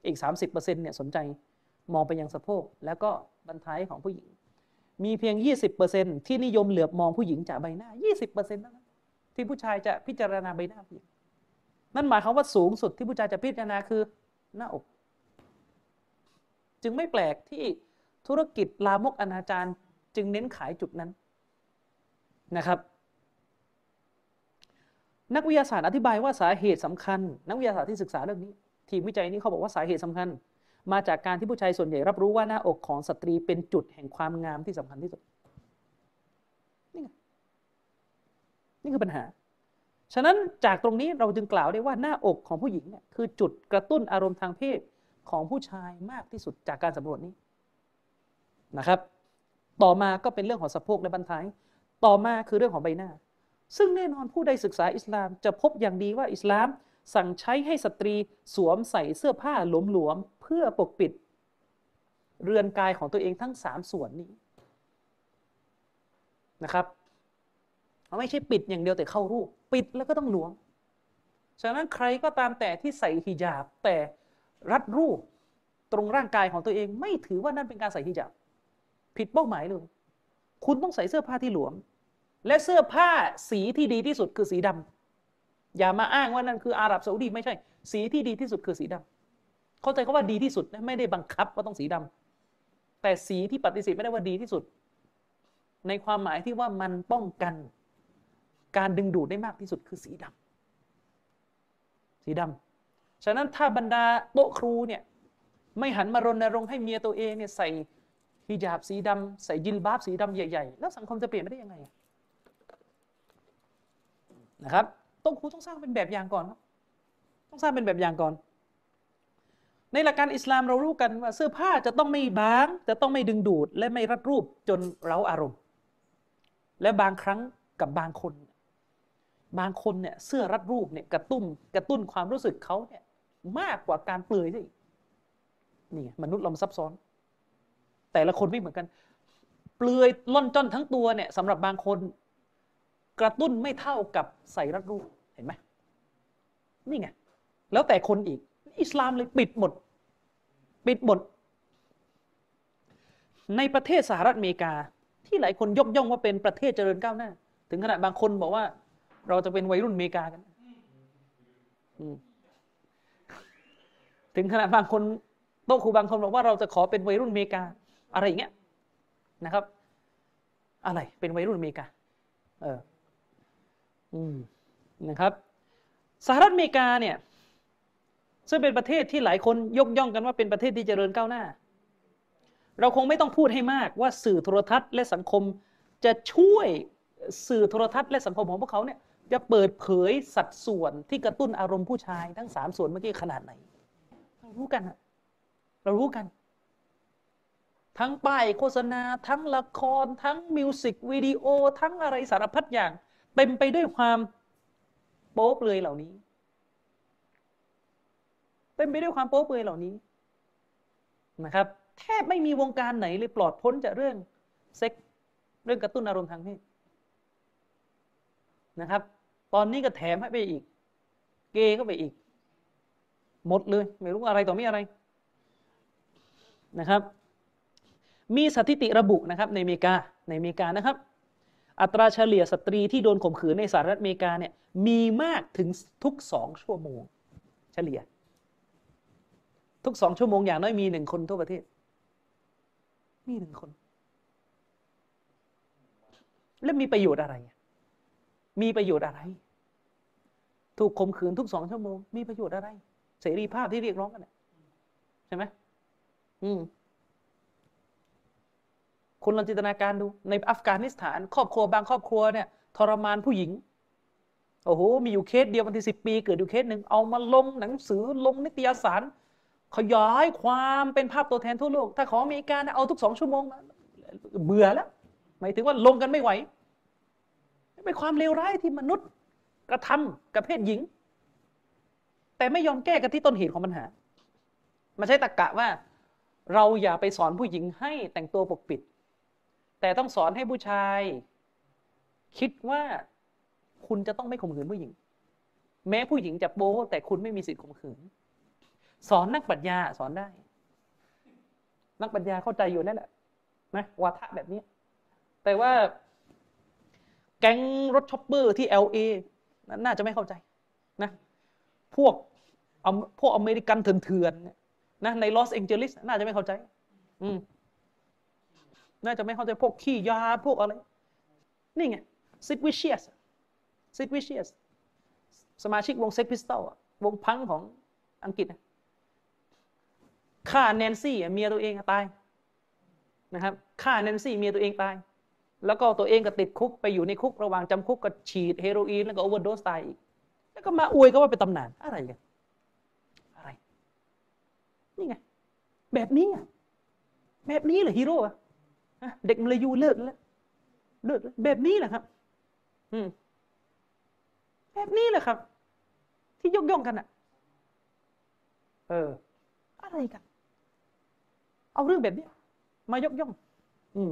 อีก 30%เนี่ยสนใจมองไปยังสะโพกแล้วก็บั้นท้ายของผู้หญิง มีเพียง 20%ที่นิยมเหลือบมองผู้หญิงจากใบหน้า 20%นั้นที่ผู้ชายจะพิจารณาใบหน้าผู้หญิงนั่นหมายความว่าสูงสุดที่ผู้ชายจะพิจารณาคือหน้าอก จึงไม่แปลกที่ธุรกิจลามกอนาจารจึงเน้นขายจุดนั้นนะครับ นักวิทยาศาสตร์อธิบายว่าสาเหตุสำคัญ นักวิทยาศาสตร์ที่ศึกษาเรื่องนี้ ทีมวิจัยนี้เขาบอกว่าสาเหตุสำคัญ มาจากการที่ผู้ชายส่วนใหญ่รับรู้ว่าหน้าอกของสตรีเป็นจุดแห่งความงามที่สำคัญที่สุด นี่ไงนี่คือปัญหา ฉะนั้นจากตรงนี้เราจึงกล่าวได้ว่าหน้าอกของผู้หญิงเนี่ยคือจุดกระตุ้นอารมณ์ทางเพศของผู้ชายมากที่สุดจากการสำรวจนี้นะครับ ต่อมาก็เป็นเรื่องของสะโพกและบันท้าย ต่อมาคือเรื่องของใบหน้า ซึ่งแน่นอนผู้ใดศึกษาอิสลามจะพบอย่างดีว่าอิสลาม สั่งใช้ให้สตรีสวมใส่เสื้อผ้าหลวมๆเพื่อปกปิด เรือนกายของตัวเองทั้งสามส่วนนี้นะครับไม่ใช่ปิดอย่างเดียวแต่เข้ารูป ปิดแล้วก็ต้องหลวม ฉะนั้นใครก็ตามแต่ที่ใส่ฮิญาบแต่รัดรูปตรงร่างกายของตัวเองไม่ถือว่านั่นเป็นการใส่ฮิญาบผิดเป้าหมายเลย คุณต้องใส่เสื้อผ้าที่หลวม และเสื้อผ้าสีที่ดีที่สุดคือสีดำ อย่ามาอ้างว่านั่นคืออาหรับซาอุดีไม่ใช่ สีที่ดีที่สุดคือสีดำเข้าใจเขาว่าดีที่สุดนะไม่ได้บังคับว่าต้องสีดแต่สีที่ปฏิเสธไม่ได้ว่าดีที่สุด ในความหมายที่ว่ามันป้องกัน การดึงดูดได้มากที่สุดคือสีดำสีดำฉะนั้นถ้าบรรดาโต๊ะครูเนี่ยไม่หันมารณรงค์ให้เมียตัวเองเนี่ยใส่ฮิญาบสีดำใส่ยินบาบสีดำใหญ่ ๆ แล้วสังคมจะเปลี่ยนไม่ได้ยังไงนะครับ ต้องครูต้องสร้างเป็นแบบอย่างก่อนต้องสร้างเป็นแบบอย่างก่อน ในหลักการอิสลามเรารู้กันว่าเสื้อผ้าจะต้องไม่บาง จะต้องไม่ดึงดูด และไม่รัดรูปจนเราอารมณ์ และบางครั้งกับบางคน บางคนเนี่ยเสื้อรัดรูปเนี่ยกระตุ้นกระตุ้นความรู้สึกเขาเนี่ยมากกว่าการเปลือยสินี่มนุษย์เราซับซ้อน แต่ละคนไม่เหมือนกัน เปลือยล่อนจ้อนทั้งตัวเนี่ยสำหรับบางคน กระตุ้นไม่เท่ากับใส่รัดรูปเห็นไหมนี่ไง แล้วแต่คนอีก อิสลามเลยปิดหมด ปิดหมด ในประเทศสหรัฐอเมริกา ที่หลายคนยกย่องว่าเป็นประเทศเจริญก้าวหน้า ถึงขนาดบางคนบอกว่า เราจะเป็นวัยรุ่นอเมริกากันถึงขนาดบางคนโต๊ะครูบางคนบอกว่าเราจะขอเป็นวัยรุ่นอเมริกา อะไรอย่างเงี้ยนะครับ อะไรเป็นวัยรุ่นอเมริกา เออ นะครับสหรัฐอเมริกาเนี่ยซึ่งเป็นประเทศที่หลายคนยกย่องกันว่าเป็นประเทศที่เจริญก้าวหน้า เราคงไม่ต้องพูดให้มากว่าสื่อโทรทัศน์และสังคมจะช่วยสื่อโทรทัศน์และสังคมของพวกเขาเนี่ยจะเปิดเผยสัดส่วนที่กระตุ้นอารมณ์ผู้ชายทั้งสามส่วนเมื่อกี้ขนาดไหน เรารู้กันเรารู้กัน ทั้งป้ายโฆษณา ทั้งละคร ทั้งมิวสิกวิดีโอ ทั้งอะไรสารพัดอย่าง เต็มไปด้วยความโป๊เปลือยเหล่านี้เต็มไปด้วยความโป๊เปลือยเหล่านี้นะครับ แทบไม่มีวงการไหนเลยปลอดพ้นจากเรื่องเซ็กเรื่องกระตุ้นอารมณ์ทางเพศนะครับ ตอนนี้ก็แถมให้ไปอีก เกย์ก็ไปอีก หมดเลย ไม่รู้อะไรต่อไม่อะไรนะครับ มีสถิติระบุนะครับในอเมริกาในอเมริกานะครับ อัตราเฉลี่ยสตรีที่โดนข่มขืนในสหรัฐอเมริกาเนี่ยมีมากถึงทุกสองชั่วโมง เฉลี่ย ทุกสองชั่วโมงอย่างน้อยมีหนึ่งคนทั่วประเทศ มีหนึ่งคน แล้วมีประโยชน์อะไร มีประโยชน์อะไร ถูกข่มขืนทุกสองชั่วโมง มีประโยชน์อะไร เสรีภาพที่เรียกร้องกันใช่ไหมอืม คุณลองจินตนาการดู ในอัฟกานิสถาน ครอบครัวบางครอบครัวเนี่ยทรมานผู้หญิงโอ้โหมีอยู่เคสเดียววันที่สิบปีเกิดอยู่เคสหนึ่งเอามาลงหนังสือลงนิตยสาร ขยายความเป็นภาพตัวแทนทั่วโลก ถ้าของอเมริกาเอาทุกสองชั่วโมงเบื่อแล้วหมายถึงว่าลงกันไม่ไหวเป็นความเลวร้ายที่มนุษย์กระทำกับเพศหญิง แต่ไม่ยอมแก้กันที่ต้นเหตุของปัญหามาใช้ตะกกะว่า เราอย่าไปสอนผู้หญิงให้แต่งตัวปกปิด แต่ต้องสอนให้ผู้ชาย คิดว่าคุณจะต้องไม่ข่มขืนผู้หญิง แม้ผู้หญิงจะโป้แต่คุณไม่มีสิทธิ์ข่มขืน สอนนักปัญญาสอนได้ นักปัญญาเข้าใจอยู่นั่นแหละนะวาทะแบบนี้ แต่ว่า แก๊งรถ chopper ที่ LA น่าจะไม่เข้าใจนะ พวกพวกอเมริกันเถื่อนๆนะในลอสแองเจลิสน่าจะไม่เข้าใจ อืม น่าจะไม่เข้าใจพวกขี้ยาพวกอะไร นี่ไง Sid Vicious Sid Vicious สมาชิกวง Sex Pistols วงพังก์ของอังกฤษฆ่าแนนซี่เมียตัวเองตายนะครับฆ่าแนนซี่เมียตัวเองตาย แล้วก็ตัวเองก็ติดคุกไปอยู่ในคุกระหว่างจำคุกก็ฉีดเฮโรอีนแล้วก็โอเวอร์โดสตายอีก แล้วก็มาอวยก็ว่าเป็นตำนานอะไรกันอะไร นี่ไง แบบนี้แบบนี้เหรอฮีโร่อะ เด็กมลายูเลิกแล้วเลิกแบบนี้แหละครับ อืม แบบนี้แหละครับ ที่ยกย่องกันอะเออ อะไรกัน เอาเรื่องแบบนี้มายกย่อง อืม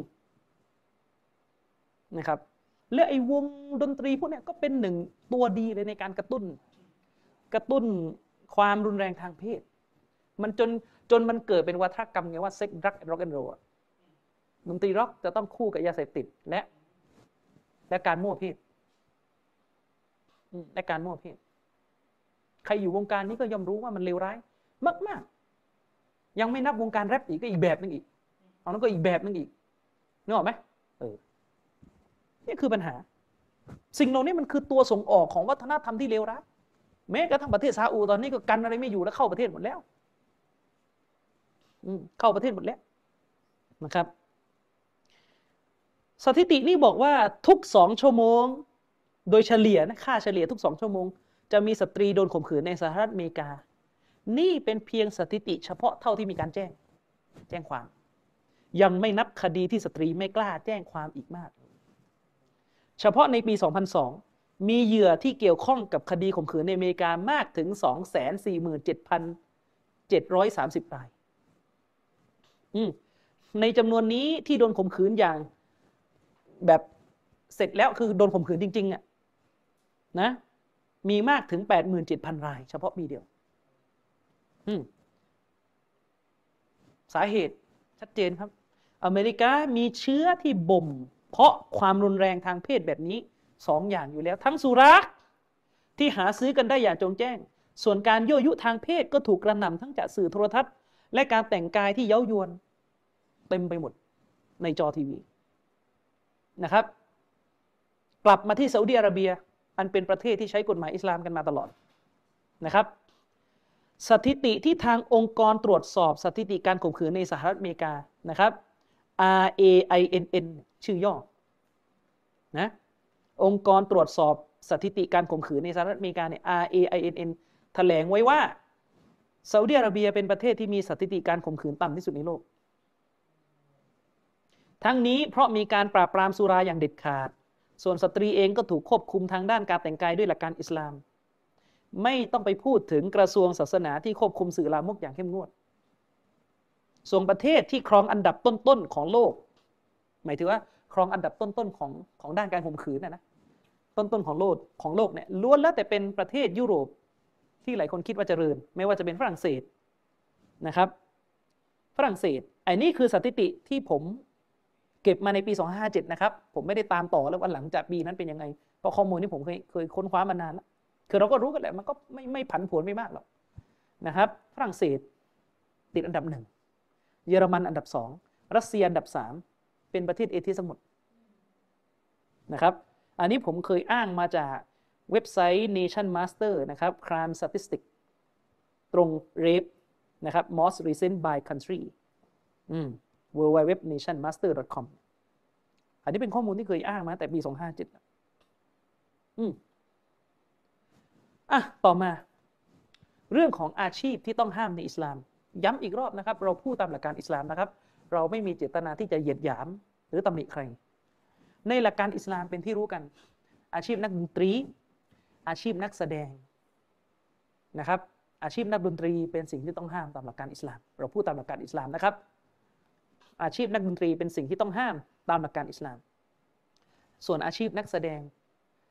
นะครับ และไอ้วงดนตรีพวกนี้ก็เป็นหนึ่งตัวดีเลยในการกระตุ้น กระตุ้นความรุนแรงทางเพศ มันจนจนมันเกิดเป็นวัฒกรรมไงว่าเซ็กดรักร็อกแอนด์โรล ดนตรีร็อกจะต้องคู่กับยาเสพติดและ และการมั่วเพศและการมั่วเพศใครอยู่วงการนี้ก็ย่อมรู้ว่ามันเลวร้าย มากๆ ยังไม่นับวงการแรปอีกก็อีกแบบนึงอีกเอานั้นก็อีกแบบนึงอีกนึกออกไหมเออนี่คือปัญหา สิ่งเหล่านี้มันคือตัวส่งออกของวัฒนธรรมที่เลวร้ายแม้กระทั่งประเทศซาอุตอนนี้ก็กันอะไรไม่อยู่แล้วเข้าประเทศหมดแล้วเข้าประเทศหมดแล้วนะครับ สถิตินี่บอกว่าทุกสองชั่วโมง โดยเฉลี่ยนะค่าเฉลี่ยทุกสองชั่วโมง จะมีสตรีโดนข่มขืนในสหรัฐอเมริกา นี่เป็นเพียงสถิติเฉพาะเท่าที่มีการแจ้ง แจ้งความ ยังไม่นับคดีที่สตรีไม่กล้าแจ้งความอีกมาก เฉพาะในปี 2002 มีเหยื่อที่เกี่ยวข้องกับคดีข่มขืนในอเมริกามากถึง 247,730รายในจำนวนนี้ที่โดนข่มขืนอย่าง แบบเสร็จแล้วคือโดนข่มขืนจริงๆอะนะมีมากถึง 87,000 ราย เฉพาะปีเดียวสาเหตุชัดเจนครับ อเมริกามีเชื้อที่บ่ม เพราะความรุนแรงทางเพศแบบนี้สองอย่างอยู่แล้ว ทั้งสุราที่หาซื้อกันได้อย่างจงแจ้ง ส่วนการยั่วยุทางเพศก็ถูกกระหน่ำทั้งจากสื่อโทรทัศน์ และการแต่งกายที่เย้ายวน เต็มไปหมดในจอทีวี นะครับ กลับมาที่ซาอุดีอาระเบีย อันเป็นประเทศที่ใช้กฎหมายอิสลามกันมาตลอดนะครับ สถิติที่ทางองค์กรตรวจสอบสถิติการข่มขืนในสหรัฐอเมริกานะครับ R A I N N ชื่อย่อนะองค์กรตรวจสอบสถิติการข่มขืนในสหรัฐอเมริกาเนี่ย R A I N N แถลงไว้ว่าซาอุดิอาระเบียเป็นประเทศที่มีสถิติการข่มขืนต่ำที่สุดในโลก ทั้งนี้เพราะมีการปราบปรามสุราอย่างเด็ดขาด ส่วนสตรีเองก็ถูกควบคุมทางด้านการแต่งกายด้วยหลักการอิสลาม ไม่ต้องไปพูดถึงกระทรวงศาสนาที่ควบคุมสื่อลามกอย่างเข้มงวด ส่วนประเทศที่ครองอันดับต้นๆของโลก หมายถึงว่าครองอันดับต้นๆของของด้านการข่มขืนนะนะต้นๆของโลกของโลกเนี่ยล้วนแล้วแต่เป็นประเทศยุโรปที่หลายคนคิดว่าจเจริญ ไม่ว่าจะเป็นฝรั่งเศสนะครับ ฝรั่งเศสไอ้นี่คือสถิติที่ผม เก็บมาในปี 2557 นะครับ ผมไม่ได้ตามต่อแล้ววันหลังจากปีนั้นเป็นยังไง เพราะข้อมูลนี้ผมเคยเคยค้นคว้ามานานแล้ว คือเราก็รู้กันแหละ มันก็ไม่ไม่ผันผวนไม่มากหรอกนะครับ ฝรั่งเศสติดอันดับหนึ่ง เยอรมันอันดับสอง รัสเซียอันดับสามเป็นประเทศเอเชียสมุทรนะครับ อันนี้ผมเคยอ้างมาจากเว็บไซต์ Nation Master นะครับ Crime Statistics ตรง rape นะครับ most recent by country www.nationmaster.com อันนี้เป็นข้อมูลที่เคยอ้างมาแต่ปี 257อืมอะต่อมา เรื่องของอาชีพที่ต้องห้ามในอิสลาม ย้ำอีกรอบนะครับ เราพูดตามหลักการอิสลามนะครับ เราไม่มีเจตนาที่จะเหยียดหยาม หรือตำหนิใคร ในหลักการอิสลามเป็นที่รู้กัน อาชีพนักดนตรี อาชีพนักแสดงนะครับอาชีพนักดนตรีเป็นสิ่งที่ต้องห้ามตามหลักการอิสลาม เราพูดตามหลักการอิสลามนะครับ อาชีพนักดนตรีเป็นสิ่งที่ต้องห้ามตามหลักการอิสลาม ส่วนอาชีพนักแสดง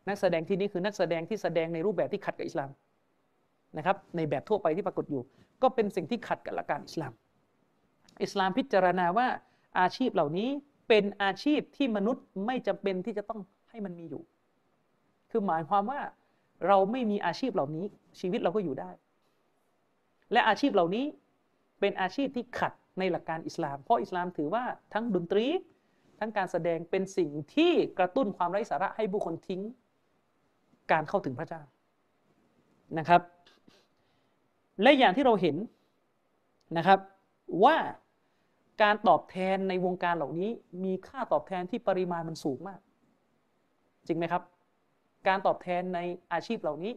นักแสดงที่นี่คือนักแสดงที่แสดงในรูปแบบที่ขัดกับอิสลามนะครับ ในแบบทั่วไปที่ปรากฏอยู่ ก็เป็นสิ่งที่ขัดกับหลักการอิสลาม อิสลามพิจารณาว่าอาชีพเหล่านี้เป็นอาชีพที่มนุษย์ไม่จำเป็นที่จะต้องให้มันมีอยู่ คือหมายความว่าเราไม่มีอาชีพเหล่านี้ชีวิตเราก็อยู่ได้ และอาชีพเหล่านี้เป็นอาชีพที่ขัด ในหลักการอิสลาม เพราะอิสลามถือว่าทั้งดนตรี ทั้งการแสดงเป็นสิ่งที่กระตุ้นความไร้สาระให้บุคคลทิ้งการเข้าถึงพระเจ้านะครับ และอย่างที่เราเห็นนะครับว่าการตอบแทนในวงการเหล่านี้ มีค่าตอบแทนที่ปริมาณมันสูงมาก จริงไหมครับ การตอบแทนในอาชีพเหล่านี้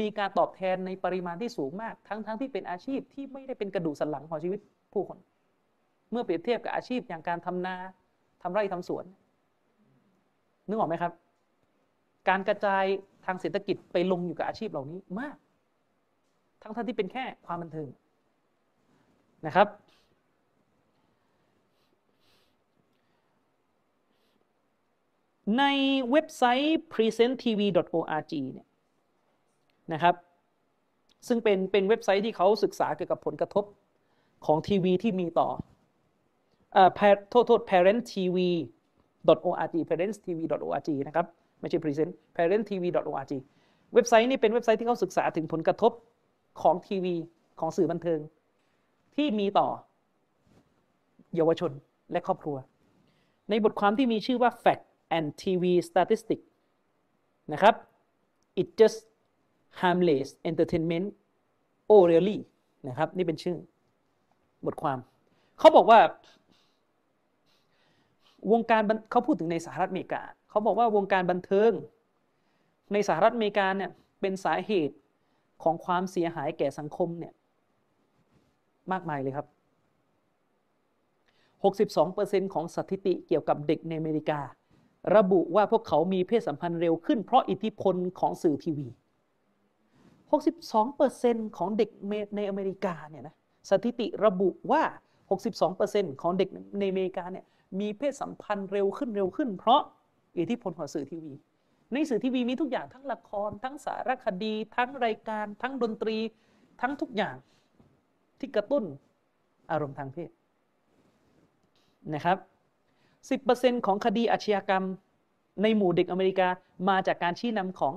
มีการตอบแทนในปริมาณที่สูงมาก ทั้งๆทที่เป็นอาชีพที่ไม่ได้เป็นกระดูกสันหลังของชีวิตผู้คน เมื่อเปรียบเทียบกับอาชีพอย่างการทำนาทำไร่ทำสวน นึกออกไหมครับ การกระจายทางเศรษฐกิจไปลงอยู่กับอาชีพเหล่านี้มาก ทั้งท่านที่เป็นแค่ความบันเทิงนะครับ ในเว็บไซต์ presenttv.org เนี่ยนะครับ ซึ่งเป็นเป็นเว็บไซต์ที่เขาศึกษาเกี่ยวกับผลกระทบของทีวีที่มีต่อ โทษโทษ parenttv.org parenttv.org นะครับ ไม่ใช่ present parenttv.org เว็บไซต์นี้เป็นเว็บไซต์ที่เขาศึกษาถึงผลกระทบของทีวีของสื่อบันเทิง ที่มีต่อ เยาวชนและครอบครัว ในบทความที่มีชื่อว่า Fact and TV Statistics นะครับ it just harmless entertainment oh really นะครับ นี่เป็นชื่อบทความ เขาบอกว่า วงการเขาพูดถึงในสหรัฐอเมริกาเขาบอกว่าวงการบันเทิง ในสหรัฐอเมริกาเนี่ยเป็นสาเหตุของความเสียหายแก่สังคมเนี่ยมากมายเลยครับ 62%ของสถิติเกี่ยวกับเด็กในอเมริกา ระบุว่าพวกเขามีเพศสัมพันธ์เร็วขึ้นเพราะอิทธิพลของสื่อทีวี 62%ของเด็กในอเมริกาเนี่ยนะสถิติระบุว่า 62%ของเด็กในอเมริกาเนี่ย มีเพศสัมพันธ์เร็วขึ้นเร็วขึ้น เพราะอิทธิพลของสื่อทีวี ในสื่อทีวีมีทุกอย่างทั้งละคร ทั้งสารคดี ทั้งรายการ ทั้งดนตรี ทั้งทุกอย่างที่กระตุ้นอารมณ์ทางเพศนะครับ 10%ของคดีอาชญากรรมในหมู่เด็กอเมริกามาจากการชี้นำของ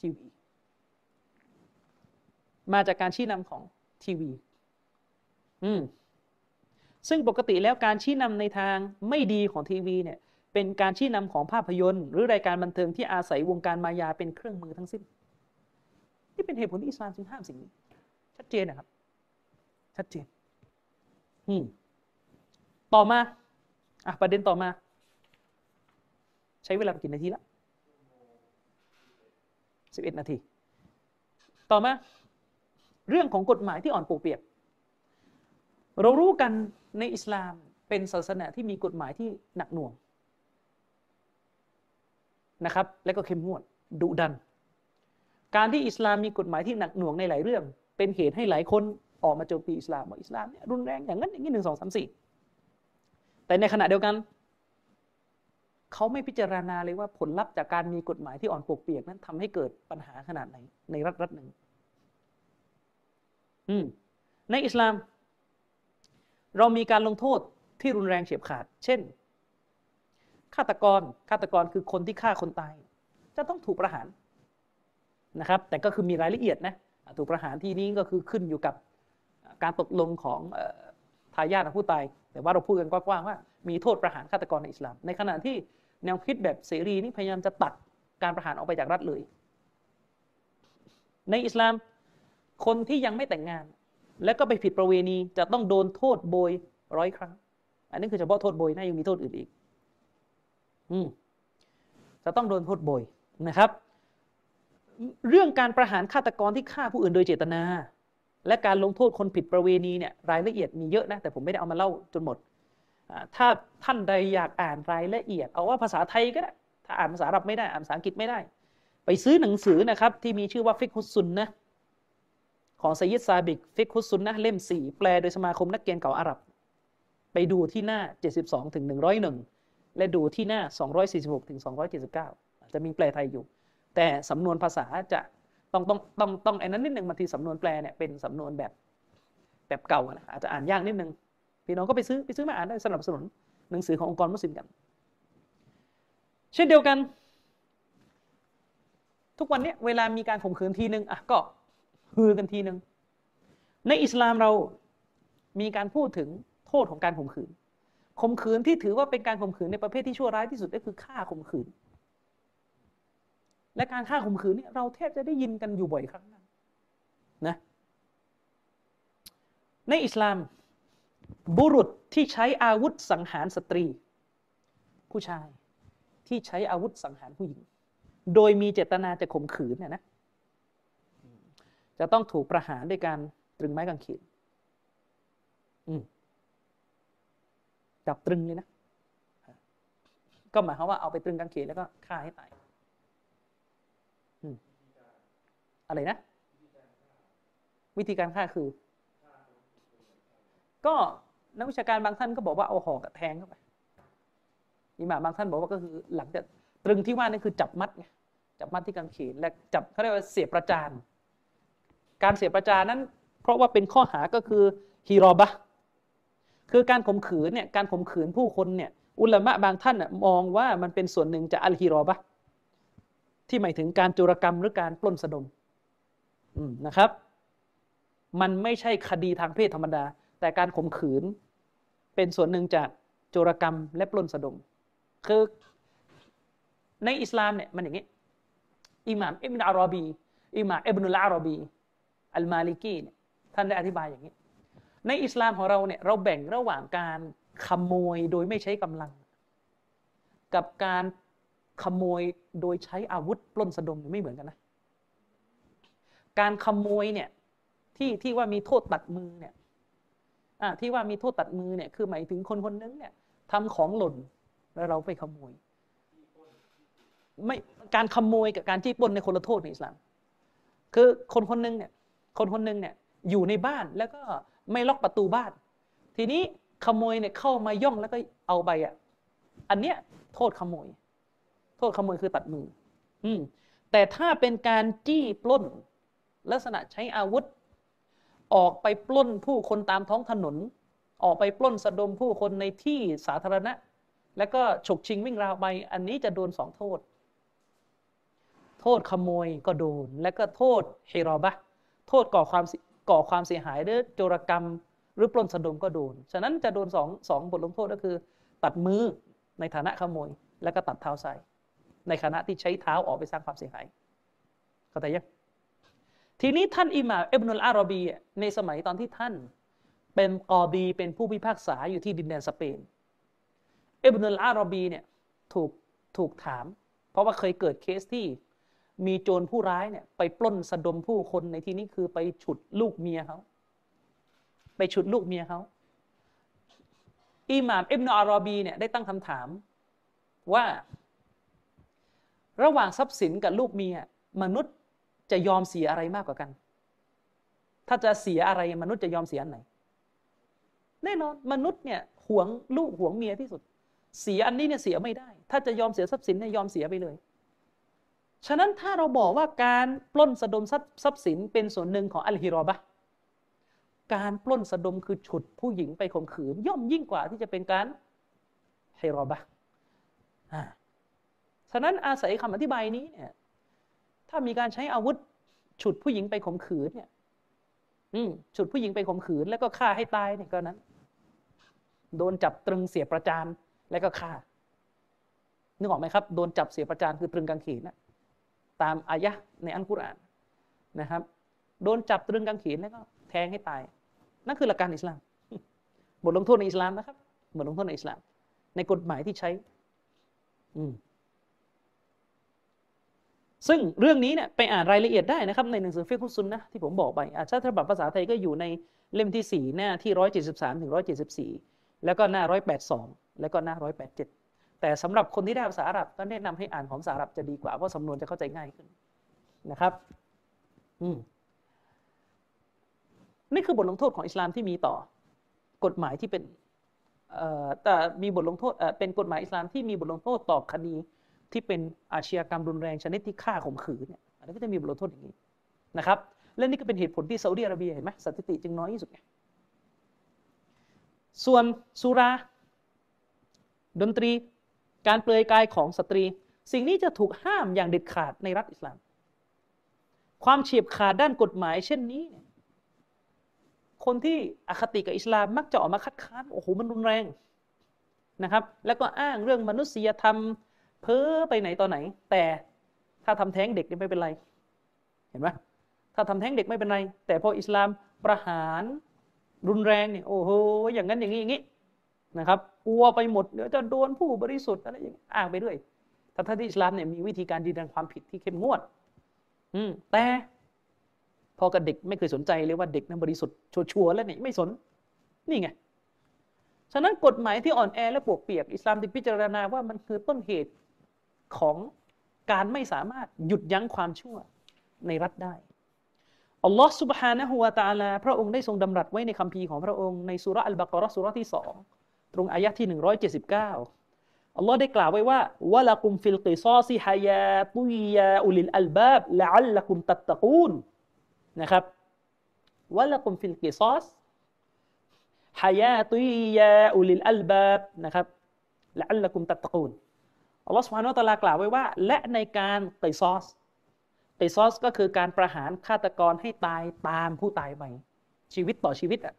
ทีวี มาจากการชี้นำของทีวี อืม ซึ่งปกติแล้วการชี้นำในทางไม่ดีของทีวีเนี่ยเป็นการชี้นำของภาพยนตร์ หรือรายการบันเทิงที่อาศัยวงการมายาเป็นเครื่องมือทั้งสิ้น นี่เป็นเหตุผลที่อิสลามจึงห้ามสิ่งนี้ ชัดเจนนะครับ ชัดเจนอืมต่อมาอะประเด็นต่อมา ใช้เวลากี่นาทีละสิบเอ็ดนาที ต่อมา เรื่องของกฎหมายที่อ่อนปูเปียก เรารู้กันในอิสลามเป็นศาสนาที่มีกฎหมายที่หนักหน่วงนะครับ และก็เข้มงวดดุดัน การที่อิสลามมีกฎหมายที่หนักหน่วงในหลายเรื่อง เป็นเหตุให้หลายคนออกมาโจมตีอิสลามว่าอิสลามเนี่ยรุนแรงอย่างนั้นอย่างนี้หนึ่งสองสามสี่แต่ในขณะเดียวกัน เขาไม่พิจารณาเลยว่าผลลัพธ์จากการมีกฎหมายที่อ่อนปกเปียกนั้นทำให้เกิดปัญหาขนาดไหนในรัฐรัฐหนึ่งอืมในอิสลาม เรามีการลงโทษที่รุนแรงเฉียบขาด เช่น ฆาตกร ฆาตกรคือคนที่ฆ่าคนตาย จะต้องถูกประหารนะครับ แต่ก็คือมีรายละเอียดนะ ถูกประหารที่นี้ก็คือขึ้นอยู่กับการตกลงของทายาทของผู้ตาย แต่ว่าเราพูดกันกว้างๆว่า มีโทษประหารฆาตกรในอิสลาม ในขณะที่แนวคิดแบบเสรีนี่พยายามจะตัดการประหารออกไปจากรัฐเลย ในอิสลามคนที่ยังไม่แต่งงาน และก็ไปผิดประเวณีจะต้องโดนโทษโบยร้อยครั้ง อันนี้คือเฉพาะโทษโบยนะยังมีโทษอื่นอีก อืมจะต้องโดนโทษโบยนะครับ เรื่องการประหารฆาตกรที่ฆ่าผู้อื่นโดยเจตนา และการลงโทษคนผิดประเวณีเนี่ยรายละเอียดมีเยอะนะแต่ผมไม่ได้เอามาเล่าจนหมด ถ้าท่านใดอยากอ่านรายละเอียด เอาว่าภาษาไทยก็ได้ถ้าอ่านภาษาอับไม่ได้อ่านภาษาอังกฤษไม่ได้ ไปซื้อหนังสือนะครับที่มีชื่อว่าฟิกฮุสซุนนะ ของไซยิดซาบิก ฟิกฮุสซุนนะเล่มสี่แปลโดยสมาคมนักเรียนเก่าอาหรับ ไปดูที่หน้า 72ถึง101 และดูที่หน้า 246ถึง279 จะมีแปลไทยอยู่ แต่สำนวนภาษาจะต้องต้องต้องต้องไอ้นั้นนิดหนึ่งบางทีสำนวนแปลเนี่ยเป็นสำนวนแบบแบบเก่านะอาจจะอ่านยากนิดนึงพี่น้องก็ไปซื้อไปซื้อมาอ่านได้สนับสนุนหนังสือขององค์กรมุสลิมกัน เช่นเดียวกัน ทุกวันนี้เวลามีการข่มขืนทีหนึ่งอะก็ ฮือกันทีนึงในอิสลามเรามีการพูดถึงโทษของการข่มขืนข่มขืนที่ถือว่าเป็นการข่มขืนในประเภทที่ชั่วร้ายที่สุดก็คือฆ่าข่มขืน และการฆ่าข่มขืนนี่เราแทบจะได้ยินกันอยู่บ่อยครั้งนะในอิสลาม บุรุษที่ใช้อาวุธสังหารสตรี ผู้ชายที่ใช้อาวุธสังหารผู้หญิง โดยมีเจตนาจะข่มขืนเนี่ยนะ จะต้องถูกประหารด้วยการตรึงไม้กางเขนจับตรึงเลยนะ ก็หมายความว่าเอาไปตรึงกางเขนแล้วก็ฆ่าให้ตายอะไรนะ วิธีการฆ่าคือ ก็นักวิชาการบางท่านก็บอกว่าเอาหอกแทงเข้าไปอิหม่าบางท่านบอกว่าก็คือหลังจากตรึงที่ว่านี่นคือจับมัดไงจับมัดที่กางเขนและจับเขาเรียกว่าเสียประจาน การเสียประจานนั้น เพราะว่าเป็นข้อหาก็คือฮีรอบะคือการข่มขืนเนี่ยการข่มขืนผู้คนเนี่ยอุลามะบางท่านมองว่ามันเป็นส่วนหนึ่งจากอัลฮีรอบะที่หมายถึงการจุรกรรมหรือการปล้นสะดมนะครับ มันไม่ใช่คดีทางเพศธรรมดา แต่การข่มขืน เป็นส่วนหนึ่งจากโจรกรรมและปล้นสะดม คือในอิสลามเนี่ยมันอย่างนี้อิหม่ามอิบนาอารอบีอิหม่ามอิบนุลอารอบี อัลมาลิกีเนี่ยท่านได้อธิบายอย่างนี้ ในอิสลามของเราเนี่ยเราแบ่งระหว่างการขโมยโดยไม่ใช้กำลัง กับการขโมยโดยใช้อาวุธปล้นสะดมไม่เหมือนกันนะ การขโมยเนี่ยที่ที่ว่ามีโทษตัดมือเนี่ยที่ว่ามีโทษตัดมือเนี่ยคือหมายถึงคนคนนึงเนี่ยทำของหล่นแล้วเราไปขโมยไม่การขโมยกับการจี้ปล้นในคนละโทษในอิสลาม คือคนคนนึงเนี่ย คนคนหนึ่งเนี่ยอยู่ในบ้านแล้วก็ไม่ล็อกประตูบ้าน ทีนี้ขโมยเนี่ยเข้ามาย่องแล้วก็เอาไปอะอันเนี้ยโทษขโมย โทษขโมยคือตัดมือ อืมแต่ถ้าเป็นการจี้ปล้น ลักษณะใช้อาวุธ ออกไปปล้นผู้คนตามท้องถนน ออกไปปล้นสะดมผู้คนในที่สาธารณะ แล้วก็ฉกชิงวิ่งราวไป อันนี้จะโดนสองโทษ โทษขโมยก็โดน และก็โทษเฮรอบะ โทษก่อความก่อความเสียหายหรือโจรกรรมหรือปล้นสะดมก็โดน ฉะนั้นจะโดนสองสองบทลงโทษก็คือ ตัดมือในฐานะขโมย แล้วก็ตัดเท้าใส่ในขณะที่ใช้เท้าออกไปสร้างความเสียหายเข้าใจยังทีนี้ท่านอิหม่าอิบนุลอารบีในสมัยตอนที่ท่านเป็นกอบีเป็นผู้พิพากษาอยู่ที่ดินแดนสเปนอิบนุลอารบีเนี่ยถูกถูกถาม เพราะว่าเคยเกิดเคสที่ มีโจรผู้ร้ายเนี่ยไปปล้นสะดมผู้คนในที่นี้คือไปฉุดลูกเมียเขาไปฉุดลูกเมียเขาอิหม่ามอิบนาอารอบีเนี่ยได้ตั้งคำถามว่า ระหว่างทรัพย์สินกับลูกเมีย มนุษย์จะยอมเสียอะไรมากกว่ากัน ถ้าจะเสียอะไรมนุษย์จะยอมเสียอันไหน แน่นอนมนุษย์เนี่ยหวงลูกหวงเมียที่สุด เสียอันนี้เนี่ยเสียไม่ได้ ถ้าจะยอมเสียทรัพย์สินเนี่ยยอมเสียไปเลย ฉะนั้นถ้าเราบอกว่าการปล้นสะดมทรัพย์สินเป็นส่วนหนึ่งของอัลฮิรอบะการปล้นสะดมคือฉุดผู้หญิงไปข่มขืนย่อมยิ่งกว่าที่จะเป็นการฮิรอบะฉะนั้นอาศัยคำอธิบายนี้เนี่ยถ้ามีการใช้อาวุธฉุดผู้หญิงไปข่มขืนเนี่ยอืฉุดผู้หญิงไปข่มขืน แล้วก็ฆ่าให้ตายเนี่ยก็นั้น โดนจับตรึงเสียประจานแล้วก็ฆ่านึกออกไหมครับ โดนจับเสียประจานคือตรึงกางเขนนะ ตามอายะในอัลกุรอานนะครับ โดนจับตรึงกางเขนแล้วก็แทงให้ตาย นั่นคือหลักการอิสลาม บทลงโทษในอิสลามนะครับบทลงโทษในอิสลาม ในกฎหมายที่ใช้ อืมซึ่งเรื่องนี้เนี่ยไปอ่านรายละเอียดได้นะครับ ในหนังสือฟิกุซุนนะที่ผมบอกไปอาชาติฉบับภาษาไทยก็อยู่ในเล่มที่สี่หน้าที่ร้อยเจ็ดสิบสามถึงร้อยเจ็ดสิบสี่แล้วก็หน้าร้อยแปดสองแล้วก็หน้าร้อย แต่สำหรับคนที่ได้ภาษาอาหรับก็แนะนำให้อ่านของภาษาอาหรับจะดีกว่าเพราะสำนวนจะเข้าใจง่ายขึ้นนะครับอืมนี่คือบทลงโทษของอิสลามที่มีต่อกฎหมายที่เป็นแต่มีบทลงโทษเป็นกฎหมายอิสลามที่มีบทลงโทษต่อคดีที่เป็นอาชญากรรมรุนแรงชนิดที่ฆ่าข่มขืนเนี่ยอันนี้ก็จะมีบทลงโทษอย่างนี้นะครับ และนี่ก็เป็นเหตุผลที่ซาอุดิอาระเบียเห็นไหมสถิติจึงน้อยที่สุดไงส่วนสุรา ดนตรี การเปลือยกายของสตรี สิ่งนี้จะถูกห้ามอย่างเด็ดขาดในรัฐอิสลาม ความเฉียบขาดด้านกฎหมาย เช่นนี้ คนที่อคติกับอิสลามมักจะออกมาคัดค้านโอ้โหมันรุนแรงนะครับ แล้วก็อ้างเรื่องมนุษยธรรม เพ้อไปไหนต่อไหน แต่ถ้าทำแท้งเด็กนี่ไม่เป็นไร เห็นไหมถ้าทำแท้งเด็กไม่เป็นไร แต่พออิสลามประหารรุนแรงเนี่ยโอ้โหอย่างนั้นอย่างนี้อย่างนี้ นะครับกลัวไปหมดเดี๋ยวจะโดนผู้บริสุทธิ์อะไรอย่างอ้างไปด้วยแต่ถ้าที่อิสลามเนี่ยมีวิธีการยืนยันความผิดที่เข้มงวด อืมแต่พอกับเด็กไม่เคยสนใจเลยว่าเด็กนั้นบริสุทธิ์ชัวร์แล้วนี่ไม่สน นี่ไง ฉะนั้นกฎหมายที่อ่อนแอและปวกเปียกอิสลามที่พิจารณาว่ามันคือต้นเหตุของการไม่สามารถหยุดยั้งความชั่วในรัฐได้อัลลอฮ์ سبحانه และ تعالى พระองค์ได้ทรงดำรัสไว้ในคัมภีร์ของพระองค์ในสุรอัลบากรอสุรที่สอง ตรงอายะที่ 179 อัลลอฮ์ได้กล่าวไว้ว่าولكم في القصاص حياة يا أولي الألباب لعلكم تتقون นะครับ ولكم في القصاص حياة يا أولي الألباب นะครับละอัลละกุมตัตตะกูนอัลลอฮ์สุบฮานุตะลากล่าวไว้ว่า และในการกิซอสกิซอสก็คือการประหารฆาตกรให้ตายตามผู้ตายไปชีวิตต่อชีวิตอะ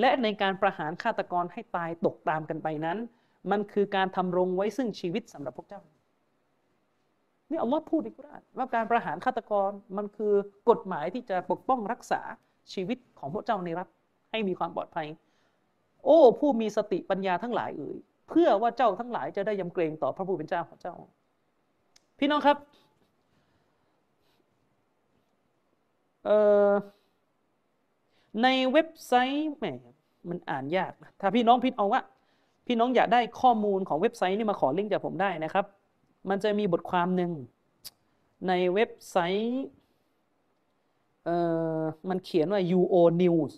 และในการประหารฆาตกรให้ตายตกตามกันไปนั้น มันคือการทำรงไว้ซึ่งชีวิตสำหรับพวกเจ้านี่อัลลอฮ์พูดในกุรอานว่าการประหารฆาตกรมันคือกฎหมายที่จะปกป้องรักษาชีวิตของพวกเจ้าในรัฐให้มีความปลอดภัย โอ้ ผู้มีสติปัญญาทั้งหลายเอ่ยเพื่อว่าเจ้าทั้งหลายจะได้ยำเกรงต่อพระผู้เป็นเจ้าของเจ้า พี่น้องครับในเว็บไซต์แหม มันอ่านยาก ถ้าพี่น้องพิดเอาว่า พี่น้องอยากได้ข้อมูลของเว็บไซต์นี่มาขอลิงก์จากผมได้นะครับ มันจะมีบทความหนึ่งในเว็บไซต์เอ่อมันเขียนว่า UO News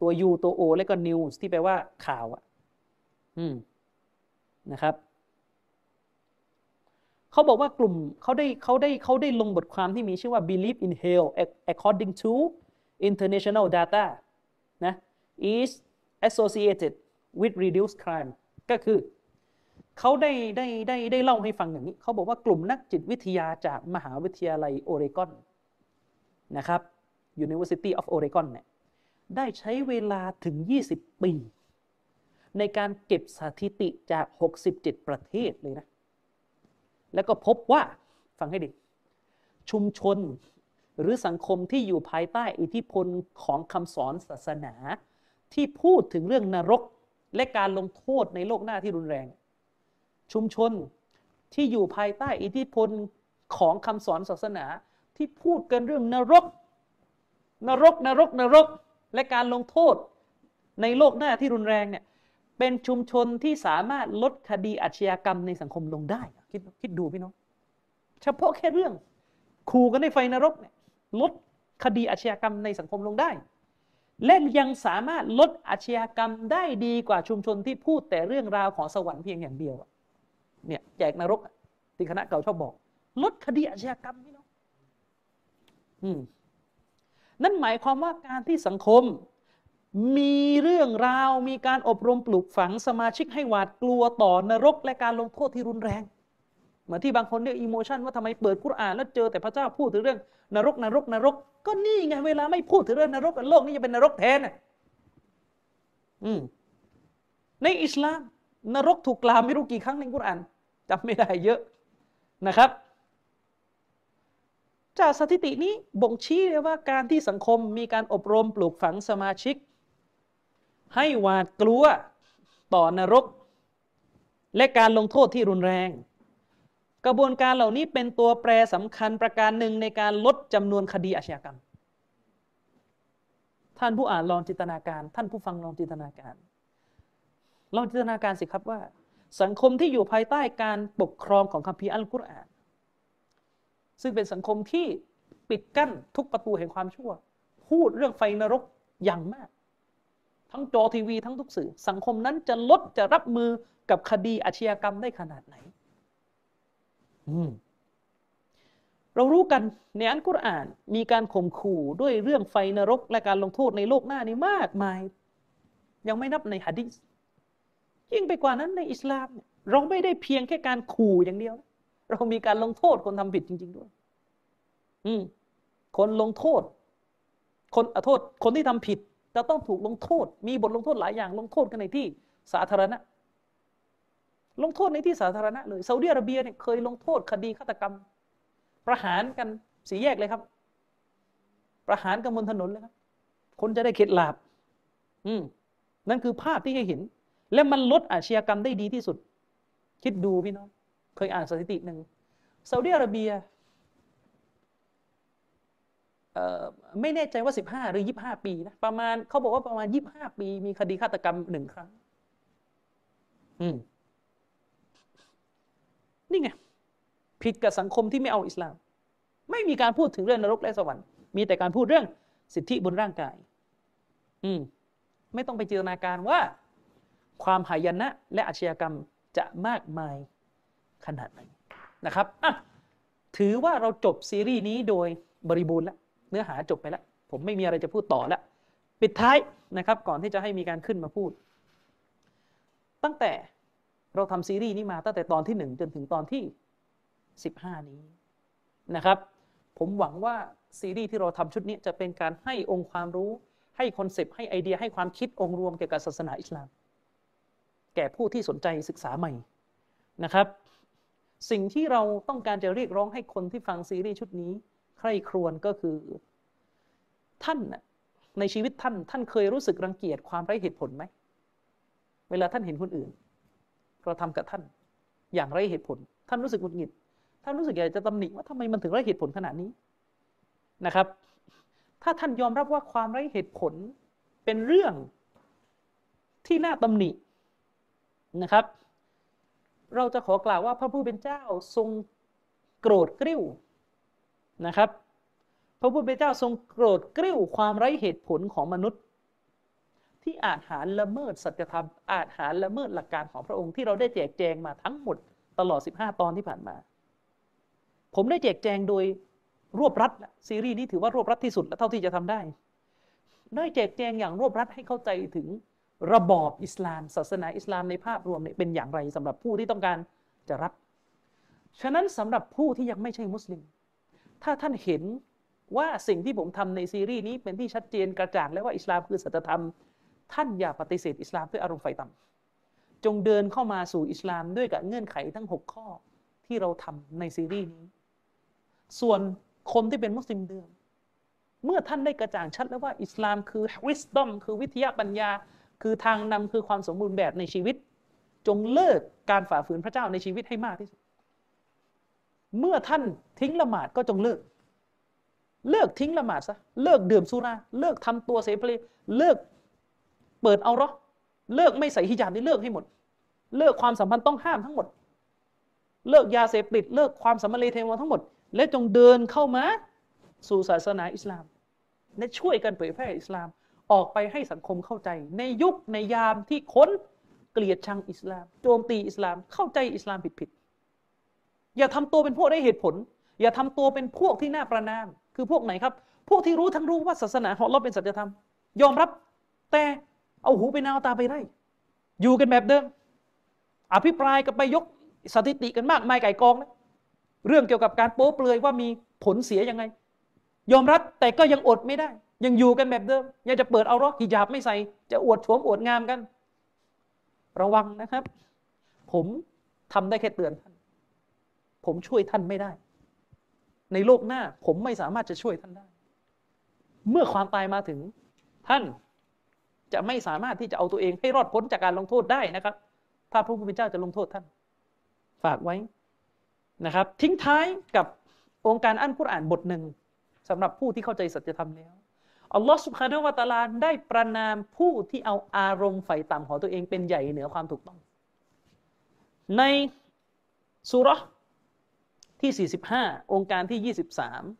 ตัว U ตัว O แล้วก็ News ที่แปลว่าข่าวอะอืมนะครับเขาบอกว่ากลุ่มเขาได้เขาได้เขาได้ลงบทความที่มีชื่อว่า belief in hell according to international data นะ is associated with reduced crime ก็คือเขาได้ได้ได้ได้เล่าให้ฟังอย่างนี้ เขาบอกว่ากลุ่มนักจิตวิทยาจากมหาวิทยาลัยโอเรกอนนะครับ University of Oregon เนี่ยได้ใช้เวลาถึง 20 ปี ในการเก็บสถิติจาก 67 ประเทศเลยนะ แล้วก็พบว่า ฟังให้ดี ชุมชนหรือสังคมที่อยู่ภายใต้อิทธิพลของคำสอนศาสนา ที่พูดถึงเรื่องนรก และการลงโทษในโลกหน้าที่รุนแรง ชุมชนที่อยู่ภายใต้อิทธิพลของคำสอนศาสนาที่พูดกันเรื่องนรก นรกนรกนรกและการลงโทษในโลกหน้าที่รุนแรงเนี่ยเป็นชุมชนที่สามารถลดคดีอาชญากรรมในสังคมลงได้คิดคิดดูพี่น้องเฉพาะแค่เรื่องขู่กันในไฟนรกเนี่ยลดคดีอาชญากรรมในสังคมลงได้ และยังสามารถลดอาชญากรรมได้ดีกว่าชุมชนที่พูดแต่เรื่องราวของสวรรค์เพียงอย่างเดียวเนี่ยแจกนรกที่คณะเก่าชอบบอก ลดคดีอาชญากรรมพี่น้องอืมนั่นหมายความว่าการที่สังคมมีเรื่องราวมีการอบรมปลูกฝังสมาชิกให้หวาดกลัวต่อนรกและการลงโทษที่รุนแรง เหมือนที่บางคนเรียกอิโมชันว่าทำไมเปิดกุรอานแล้วเจอแต่พระเจ้าพูดถึงเรื่องนรกนรกนรก ก็นี่ไงเวลาไม่พูดถึงเรื่องนรกโลกนี้จะเป็นนรกแทนอืมในอิสลาม นรกถูกกล่าวไม่รู้กี่ครั้งในกุรอานจำไม่ได้เยอะนะครับ จากสถิตินี้บ่งชี้เลยว่าการที่สังคมมีการอบรมปลูกฝังสมาชิก ให้หวาดกลัวต่อนรก และการลงโทษที่รุนแรง กระบวนการเหล่านี้เป็นตัวแปรสำคัญประการหนึ่งในการลดจำนวนคดีอาชญากรรม ท่านผู้อ่านลองจินตนาการ ท่านผู้ฟังลองจินตนาการ ลองจินตนาการสิครับว่า สังคมที่อยู่ภายใต้การปกครองของคัมภีร์อัลกุรอาน ซึ่งเป็นสังคมที่ปิดกั้นทุกประตูแห่งความชั่ว พูดเรื่องไฟนรกอย่างมาก ทั้งจอทีวีทั้งทุกสื่อ สังคมนั้นจะลดจะรับมือกับคดีอาชญากรรมได้ขนาดไหน เรารู้กันในอันกุรอาน มีการข่มขู่ด้วยเรื่องไฟนรก และการลงโทษในโลกหน้านี้มากมาย ยังไม่นับในฮะดิษยิ่งไปกว่านั้นในอิสลาม เราไม่ได้เพียงแค่การขู่อย่างเดียว เรามีการลงโทษคนทำผิดจริง ๆด้วย อืมคนลงโทษ คนอโทษ คนที่ทำผิดจะต้องถูกลงโทษ มีบทลงโทษหลายอย่างลงโทษกันในที่สาธารณะ ลงโทษในที่สาธารณะเลยซาอุดิอาระเบียเนี่ยเคยลงโทษคดีฆาตกรรม ประหารกันสีแยกเลยครับ ประหารกันบนถนนเลยครับ คนจะได้เข็ดหลาบอืมนั่นคือภาพที่ให้เห็น และมันลดอาชญากรรมได้ดีที่สุด คิดดูพี่น้อง เคยอ่านสถิติหนึ่งซาอุดิอาระเบียไม่แน่ใจว่าสิบห้าหรือยี่บห้าปีนะประมาณเขาบอกว่าประมาณยี่บห้าปี มีคดีฆาตกรรมหนึ่งครั้ง อืม นี่ไงผิดกับสังคมที่ไม่เอาอิสลาม ไม่มีการพูดถึงเรื่องนรกและสวรรค์ มีแต่การพูดเรื่องสิทธิบนร่างกาย อืมไม่ต้องไปจินตนาการว่า ความหายนะและอาชญากรรมจะมากมายขนาดไหนนะครับอะถือว่าเราจบซีรีส์นี้โดยบริบูรณ์แล้ว เนื้อหาจบไปแล้ว ผมไม่มีอะไรจะพูดต่อแล้ว ปิดท้ายนะครับ ก่อนที่จะให้มีการขึ้นมาพูด ตั้งแต่ เราทำซีรีส์นี้มาตั้งแต่ตอนที่หนึ่งจนถึงตอนที่สิบห้านี้นะครับ ผมหวังว่าซีรีส์ที่เราทำชุดนี้จะเป็นการให้องค์ความรู้ให้คอนเซปต์ให้ไอเดียให้ความคิดองค์รวมเกี่ยวกับศาสนาอิสลาม แก่ผู้ที่สนใจศึกษาใหม่นะครับ สิ่งที่เราต้องการจะเรียกร้องให้คนที่ฟังซีรีส์ชุดนี้ใคร่ครวญก็คือ ท่านในชีวิตท่าน ท่านเคยรู้สึกรังเกียจความไร้เหตุผลไหม เวลาท่านเห็นคนอื่น กระทำกับท่าน อย่างไรเหตุผล ท่านรู้สึกหงุดหงิด ท่านรู้สึกอยากจะตำหนิว่าทำไมมันถึงไรเหตุผลขนาดนี้นะครับ ถ้าท่านยอมรับว่าความไรเหตุผลเป็นเรื่องที่น่าตำหนินะครับ เราจะขอกล่าวว่าพระผู้เป็นเจ้าทรงโกรธกริ้วนะครับ พระผู้เป็นเจ้าทรงโกรธกริ้วความไร้เหตุผลของมนุษย์ ที่อาจหารละเมิดสัจธรรมอาจหารละเมิดหลักการของพระองค์ที่เราได้แจกแจงมาทั้งหมดตลอด 15 ตอนที่ผ่านมา ผมได้แจกแจงโดยรวบรัดซีรีส์นี้ถือว่ารวบรัดที่สุดและเท่าที่จะทำได้ได้แจกแจงอย่างรวบรัดให้เข้าใจถึงระบอบอิสลาม ศาสนาอิสลามในภาพรวมเนี่ยเป็นอย่างไรสำหรับผู้ที่ต้องการจะรับ ฉะนั้นสำหรับผู้ที่ยังไม่ใช่มุสลิม ถ้าท่านเห็นว่าสิ่งที่ผมทำในซีรีส์นี้เป็นที่ชัดเจนกระจ่างแล้วว่าอิสลามคือสัจธรรม ท่านอย่าปฏิเสธอิสลามด้วยอารมณ์ไฟต่ำจงเดินเข้ามาสู่อิสลามด้วยกับเงื่อนไขทั้ง 6 ข้อที่เราทำในซีรีส์นี้ ส่วนคนที่เป็นมุสลิมเดิม เมื่อท่านได้กระจ่างชัดแล้วว่าอิสลามคือวิสตอมคือวิทยาปัญญา คือทางนำคือความสมบูรณ์แบบในชีวิต จงเลิกการฝ่าฝืนพระเจ้าในชีวิตให้มากที่สุด เมื่อท่านทิ้งละหมาดก็จงเลิกเลิกทิ้งละหมาดซะ เลิกดื่มสุรา เลิกทำตัวเสเพลเลิก เปิดเอารอเลิกไม่ใส่ฮิญาบนี่เลิกให้หมด เลิกความสัมพันธ์ต้องห้ามทั้งหมด เลิกยาเสพติด เลิกความสัมมาเลเทวทั้งหมด และจงเดินเข้ามาสู่ศาสนาอิสลาม และช่วยกันเผยแพร่อิสลามออกไปให้สังคมเข้าใจ ในยุคในยามที่คนเกลียดชังอิสลาม โจมตีอิสลามเข้าใจอิสลามผิดๆอย่าทำตัวเป็นพวกได้เหตุผล อย่าทำตัวเป็นพวกที่น่าประนาม คือพวกไหนครับ พวกที่รู้ทั้งรู้ว่าศาสนาของเราเป็นสัจธรรม ยอมรับแต่ เอาหูไปนาวตาไปไร่อยู่กันแบบเดิม อภิปรายกันไปยกสถิติกันมากมายไก่กองนะเรื่องเกี่ยวกับการโป๊เปลือยว่ามีผลเสียยังไง ยอมรับแต่ก็ยังอดไม่ได้ ยังอยู่กันแบบเดิม ยังจะเปิดเอารอกฮิญาบไม่ใส่ จะอวดโฉมอวดงามกัน ระวังนะครับ ผมทำได้แค่เตือนท่าน ผมช่วยท่านไม่ได้ ในโลกหน้าผมไม่สามารถจะช่วยท่านได้ เมื่อความตายมาถึงท่าน จะไม่สามารถที่จะเอาตัวเองให้รอดพ้นจากการลงโทษได้นะครับ ถ้าพระผู้เป็นเจ้าจะลงโทษท่าน ฝากไว้นะครับ ทิ้งท้ายกับองค์การอันกุรอานบทหนึ่งสำหรับผู้ที่เข้าใจสัจธรรมแล้วอัลลอฮ์สุบฮานาวะตาลาได้ประนามผู้ที่เอาอารมณ์ไฟต่ำของตัวเองเป็นใหญ่เหนือความถูกต้อง ในสุรที่ 45 องค์การที่ 23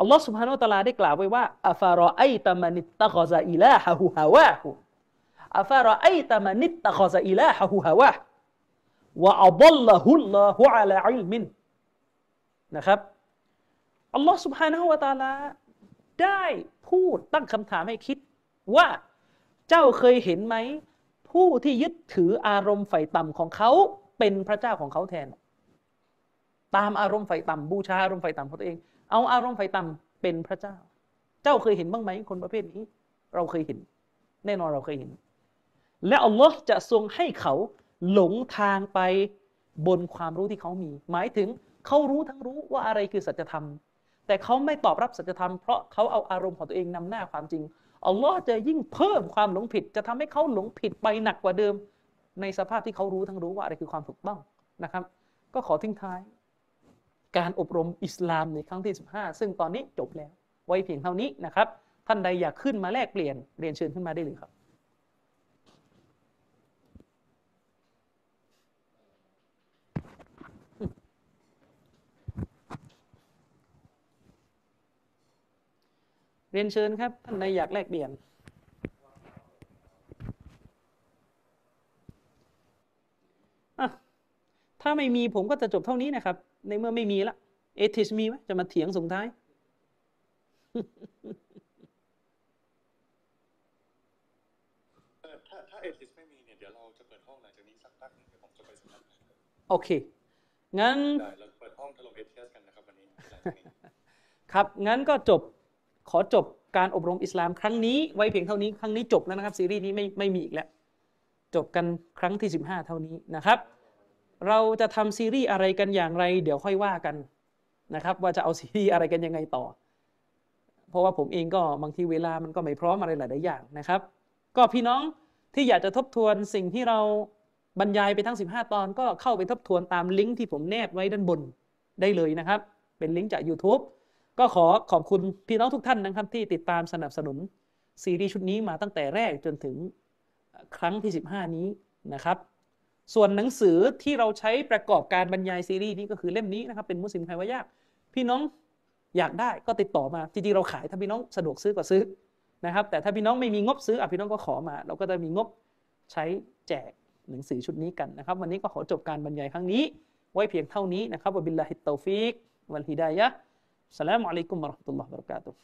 อัลลอฮ์สุบฮานาตะลาได้กล่าวไว้ว่าอัฟารอไอตามานิตตะกอซาอิลาฮะฮูฮาวาฮูอัฟารอไอตามานิตตะกอซาอิลาฮะฮูฮาวาวะอัลลอฮุลลอฮุอะลาอิลมินนะครับอัลลอฮ์สุบฮานาหูวะตาลาได้พูดตั้งคำถามให้คิดว่าเจ้าเคยเห็นไหม ผู้ที่ยึดถืออารมณ์ไฟต่ำของเขาเป็นพระเจ้าของเขาแทน ตามอารมณ์ไฟต่ำบูชาอารมณ์ไฟต่ำของตัวเอง เอาอารมณ์ไฟต่ำเป็นพระเจ้า เจ้าเคยเห็นบ้างไหมคนประเภทนี้ เราเคยเห็น แน่นอนเราเคยเห็น และอัลลอฮ์จะทรงให้เขาหลงทางไปบนความรู้ที่เขามี หมายถึงเขารู้ทั้งรู้ว่าอะไรคือสัจธรรม แต่เขาไม่ตอบรับสัจธรรมเพราะเขาเอาอารมณ์ของตัวเองนำหน้าความจริงอัลลอฮ์จะยิ่งเพิ่มความหลงผิด จะทำให้เขาหลงผิดไปหนักกว่าเดิม ในสภาพที่เขารู้ทั้งรู้ว่าอะไรคือความถูกต้องนะครับ ก็ขอทิ้งท้าย การอบรมอิสลามในครั้งที่ 15 ซึ่งตอนนี้จบแล้ว ไว้เพียงเท่านี้นะครับ ท่านใดอยากขึ้นมาแลกเปลี่ยนเรียนเชิญขึ้นมาได้เลยครับเรียนเชิญครับ ท่านใดอยากแลกเปลี่ยน ถ้าไม่มีผมก็จะจบเท่านี้นะครับ ในเมื่อไม่มีละเอทิสมีไหมจะมาเถียงส่งท้าย ถ้าถ้าเอทิสไม่มีเนี่ยเดี๋ยวเราจะเปิดห้องหลังจากนี้สักพักนึงเดี๋ยวผมจะไปสัมภาษณ์โอเค งั้นเราเปิดห้องถล่มเอทิสกันนะครับวันนี้ ครับ งั้นก็จบขอจบการอบรมอิสลามครั้งนี้ไว้เพียงเท่านี้ครั้งนี้จบแล้วนะครับซีรีส์นี้ไม่ไม่มีอีกแล้ว จบกันครั้งที่ 15 เท่านี้นะครับ เราจะทำซีรีส์อะไรกันอย่างไร เดี๋ยวค่อยว่ากันนะครับ ว่าจะเอาซีรีส์อะไรกันยังไงต่อ เพราะว่าผมเองก็บางทีเวลามันก็ไม่พร้อมอะไรหลาย ๆ อย่างนะครับ ก็พี่น้องที่อยากจะทบทวนสิ่งที่เราบรรยายไปทั้ง 15 ตอนก็เข้าไปทบทวนตามลิงก์ที่ผมแนบไว้ด้านบนได้เลยนะครับ เป็นลิงก์จาก YouTube ก็ขอขอบคุณพี่น้องทุกท่านนะครับที่ติดตามสนับสนุนซีรีส์ชุดนี้มาตั้งแต่แรกจนถึงครั้งที่ 15 นี้นะครับ ส่วนหนังสือที่เราใช้ประกอบการบรรยายซีรีส์นี้ก็คือเล่มนี้นะครับเป็นมุสลิมใครว่ายาก พี่น้องอยากได้ก็ติดต่อมา จริงๆเราขายถ้าพี่น้องสะดวกซื้อก็ซื้อนะครับ แต่ถ้าพี่น้องไม่มีงบซื้ออะพี่น้องก็ขอมา เราก็จะมีงบใช้แจกหนังสือชุดนี้กันนะครับ วันนี้ก็ขอจบการบรรยายครั้งนี้ ไว้เพียงเท่านี้นะครับوبالله التوفيق والهدايةอัสลามุอะลัยกุมวะราะห์มะตุลลอฮ์วะบะเราะกาตุฮ์